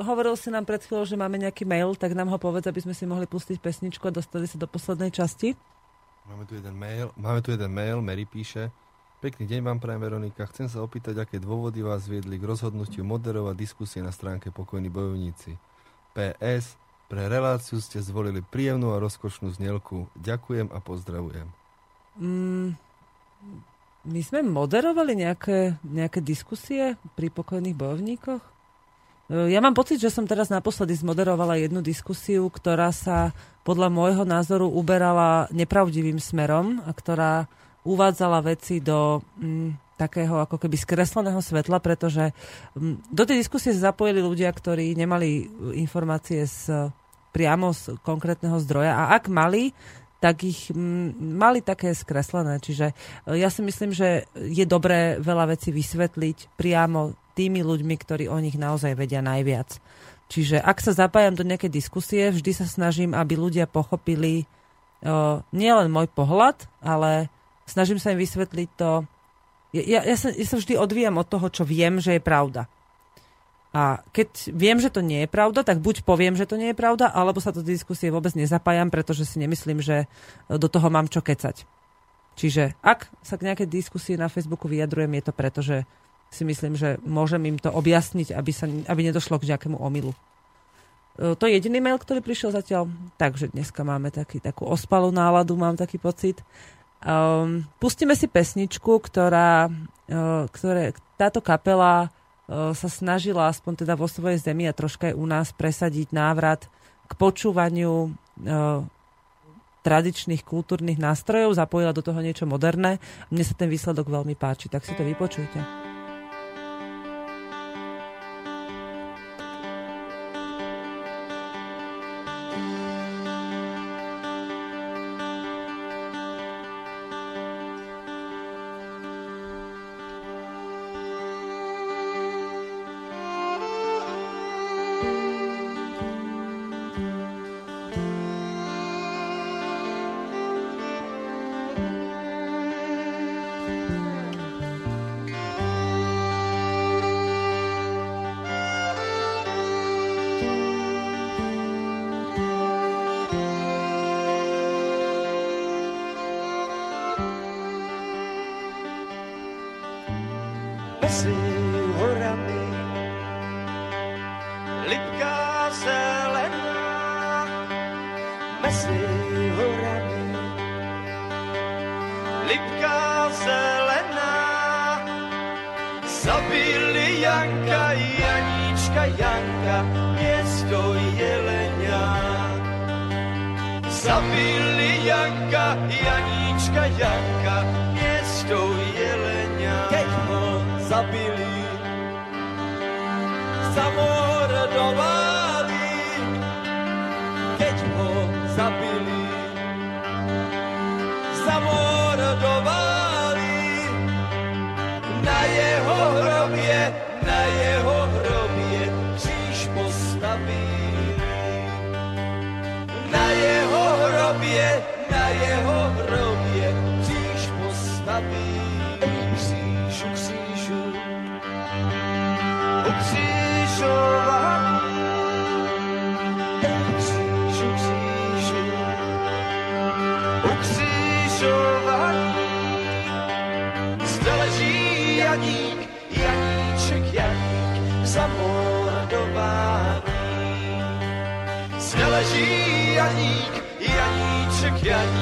Speaker 2: hovoril si nám pred chvíľou, že máme nejaký mail, tak nám ho povedz, aby sme si mohli pustiť pesničku a dostali sa do poslednej časti.
Speaker 6: Máme tu jeden mail, máme tu jeden mail, Mary píše, Pekný deň vám prajem, Veronika. Chcem sa opýtať, aké dôvody vás viedli k rozhodnutiu moderovať diskusie na stránke Pokojní bojovníci. PS. Pre reláciu ste zvolili príjemnú a rozkošnú znelku. Ďakujem a pozdravujem.
Speaker 2: Mm, my sme moderovali nejaké, nejaké diskusie pri Pokojných bojovníkoch? Ja mám pocit, že som teraz naposledy zmoderovala jednu diskusiu, ktorá sa podľa môjho názoru uberala nepravdivým smerom a ktorá uvádzala veci do mm, takého ako keby skresleného svetla, pretože mm, do tej diskusie sa zapojili ľudia, ktorí nemali informácie z, priamo z konkrétneho zdroja a ak mali, tak ich mm, mali také skreslené. Čiže e, ja si myslím, že je dobré veľa vecí vysvetliť priamo tými ľuďmi, ktorí o nich naozaj vedia najviac. Čiže ak sa zapájam do nejakej diskusie, vždy sa snažím, aby ľudia pochopili uh, nielen môj pohľad, ale snažím sa im vysvetliť to. Ja, ja, sa, ja sa vždy odvíjam od toho, čo viem, že je pravda. A keď viem, že to nie je pravda, tak buď poviem, že to nie je pravda, alebo sa do diskusie vôbec nezapájam, pretože si nemyslím, že do toho mám čo kecať. Čiže ak sa k nejakej diskusii na Facebooku vyjadrujem, je to preto, že si myslím, že môžem im to objasniť, aby, sa, aby nedošlo k nejakému omilu. E, to je jediný mail, ktorý prišiel zatiaľ. Takže dneska máme taký, takú ospalú náladu, mám taký pocit. Um, pustíme si pesničku, ktorá, uh, ktoré, táto kapela uh, sa snažila aspoň teda vo svojej zemi a troška aj u nás presadiť návrat k počúvaniu uh, tradičných kultúrnych nástrojov, zapojila do toho niečo moderné. Mne sa ten výsledok veľmi páči, tak si to vypočujte.
Speaker 7: Janka, miesto jelenia. Zabili Janka, Janíčka, Janka, miesto jelenia. Keď ho zabili, zamordovali. Keď ho zabili, zamordovali. Na jeho hrobie, na jeho jeho hrobie kříž postavili. Křížu, křížu, ukřížovaný. Křížu, křížu, ukřížovaný. Zde leží Janík, Janíček, Janík, zamordovaný. Zde leží Janík, Janíček, Janík,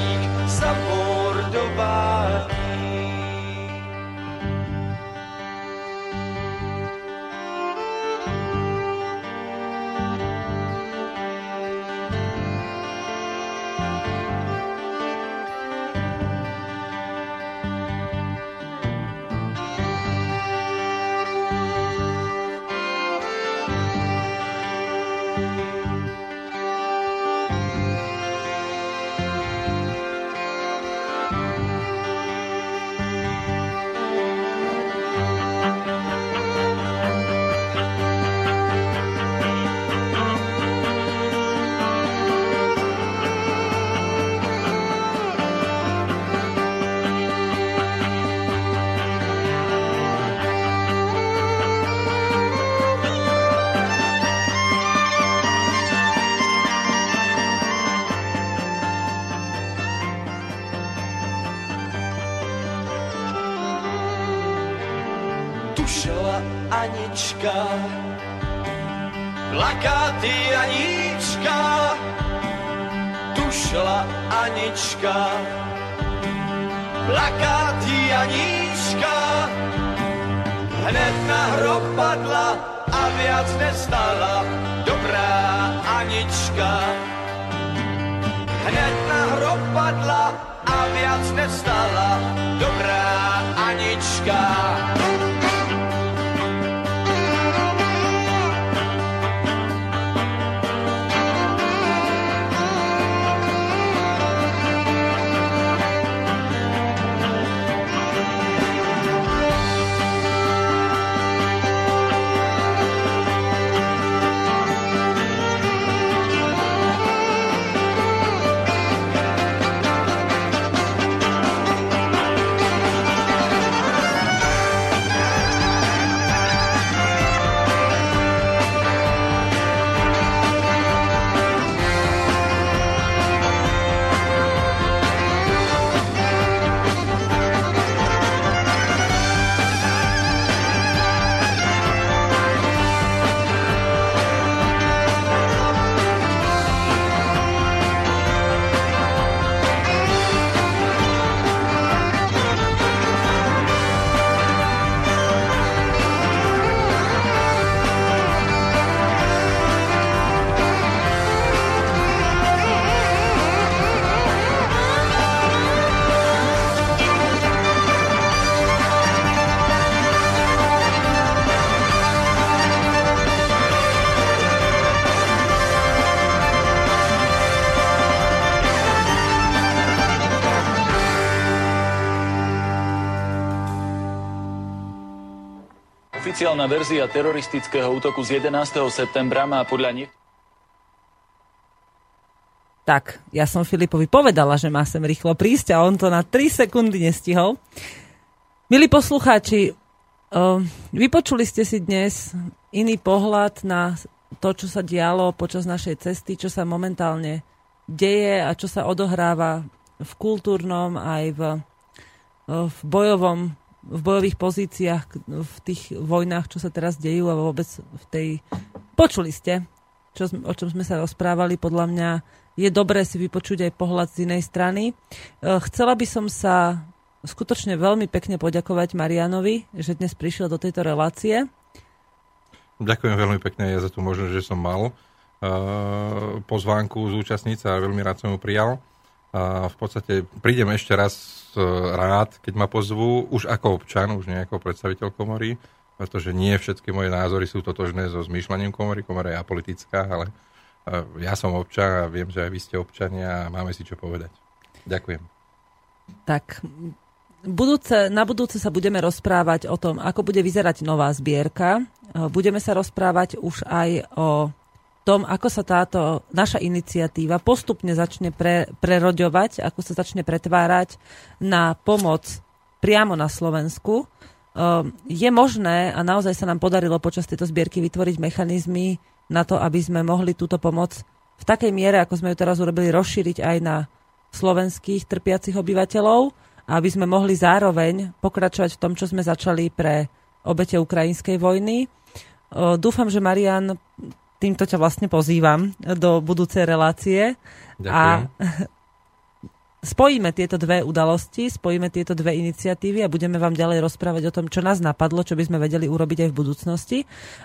Speaker 7: Anička, plakatý Anička, hned na hrob padla a viac nestala, dobrá Anička. Hned na hrob padla a viac nestala, dobrá Anička.
Speaker 8: Oficiálna verzia teroristického útoku z 11. septembra má podľa nich
Speaker 2: Tak, ja som Filipovi povedala, že má sem rýchlo prísť a on to na 3 sekundy nestihol. Milí poslucháči, uh, vypočuli ste si dnes iný pohľad na to, čo sa dialo počas našej cesty, čo sa momentálne deje a čo sa odohráva v kultúrnom aj v, v bojovom v bojových pozíciách, v tých vojnách, čo sa teraz dejú a vôbec v tej... Počuli ste, čo, o čom sme sa rozprávali, podľa mňa je dobré si vypočuť aj pohľad z inej strany. Chcela by som sa skutočne veľmi pekne poďakovať Marianovi, že dnes prišiel do tejto relácie.
Speaker 3: Ďakujem veľmi pekne ja za tú možnosť, že som mal uh, pozvánku zúčastniť sa a veľmi rád som ju prijal. A v podstate prídem ešte raz uh, rád, keď ma pozvú, už ako občan, už nie ako predstaviteľ komory, pretože nie všetky moje názory sú totožné so zmýšľaním komory. Komora je apolitická, ale uh, ja som občan a viem, že aj vy ste občania a máme si čo povedať. Ďakujem.
Speaker 2: Tak, budúce, na budúce sa budeme rozprávať o tom, ako bude vyzerať nová zbierka. E, budeme sa rozprávať už aj o tom, ako sa táto naša iniciatíva postupne začne pre, preroďovať, ako sa začne pretvárať na pomoc priamo na Slovensku. E, je možné, a naozaj sa nám podarilo počas tejto zbierky vytvoriť mechanizmy na to, aby sme mohli túto pomoc v takej miere, ako sme ju teraz urobili, rozšíriť aj na slovenských trpiacich obyvateľov, aby sme mohli zároveň pokračovať v tom, čo sme začali pre obete ukrajinskej vojny. Dúfam, že Marian, týmto ťa vlastne pozývam do budúcej relácie.
Speaker 3: Ďakujem. A
Speaker 2: spojíme tieto dve udalosti, spojíme tieto dve iniciatívy a budeme vám ďalej rozprávať o tom, čo nás napadlo, čo by sme vedeli urobiť aj v budúcnosti.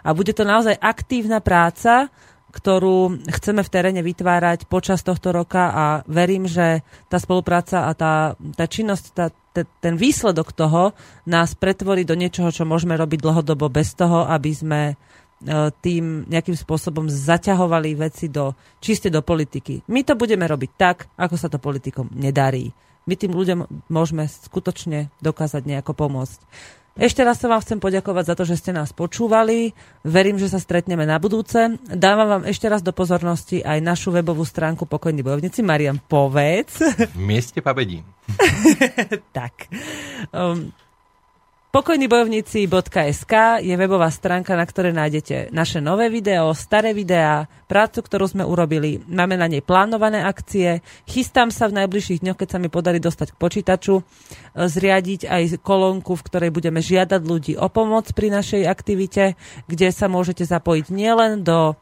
Speaker 2: A bude to naozaj aktívna práca, ktorú chceme v teréne vytvárať počas tohto roka a verím, že tá spolupráca a tá, tá činnosť, tá, ten výsledok toho nás pretvorí do niečoho, čo môžeme robiť dlhodobo bez toho, aby sme tým nejakým spôsobom zaťahovali veci do, čiste do politiky. My to budeme robiť tak, ako sa to politikom nedarí. My tým ľuďom môžeme skutočne dokázať nejako pomôcť. Ešte raz sa vám chcem poďakovať za to, že ste nás počúvali. Verím, že sa stretneme na budúce. Dávam vám ešte raz do pozornosti aj našu webovú stránku Pokojní bojovníci. Marian, povedz.
Speaker 3: V mieste Pabedín.
Speaker 2: tak. Um, Pokojnybojovníci.sk je webová stránka, na ktorej nájdete naše nové video, staré videá, prácu, ktorú sme urobili. Máme na nej plánované akcie. Chystám sa v najbližších dňoch, keď sa mi podarí dostať k počítaču, e, zriadiť aj kolónku, v ktorej budeme žiadať ľudí o pomoc pri našej aktivite, kde sa môžete zapojiť nielen do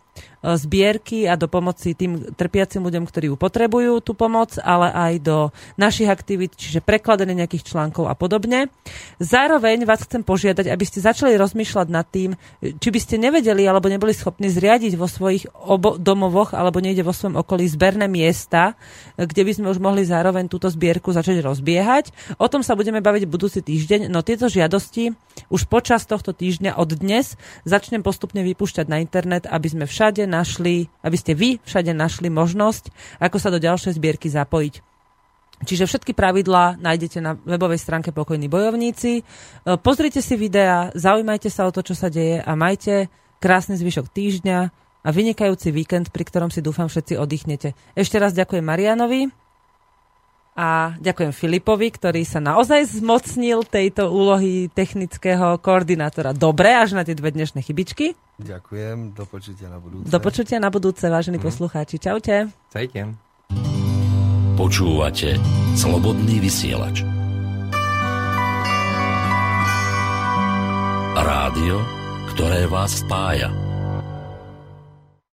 Speaker 2: zbierky a do pomoci tým trpiacim ľuďom, ktorí ju potrebujú, tú pomoc, ale aj do našich aktivít, čiže prekladanie nejakých článkov a podobne. Zároveň vás chcem požiadať, aby ste začali rozmýšľať nad tým, či by ste nevedeli alebo neboli schopní zriadiť vo svojich obo- domovoch alebo niekde vo svojom okolí zberné miesta, kde by sme už mohli zároveň túto zbierku začať rozbiehať. O tom sa budeme baviť budúci týždeň, no tieto žiadosti už počas tohto týždňa od dnes začnem postupne vypúšťať na internet, aby sme všade našli, aby ste vy všade našli možnosť, ako sa do ďalšej zbierky zapojiť. Čiže všetky pravidlá nájdete na webovej stránke Pokojní bojovníci. E, pozrite si videá, zaujímajte sa o to, čo sa deje a majte krásny zvyšok týždňa a vynikajúci víkend, pri ktorom si dúfam všetci oddychnete. Ešte raz ďakujem Marianovi a ďakujem Filipovi, ktorý sa naozaj zmocnil tejto úlohy technického koordinátora. Dobre, až na tie dve dnešné chybičky.
Speaker 6: Ďakujem, do počutia na budúce.
Speaker 2: Do počutia na budúce, vážení mm. poslucháči. Čaute.
Speaker 3: Čajte.
Speaker 9: Počúvate Slobodný vysielač. Rádio, ktoré vás spája.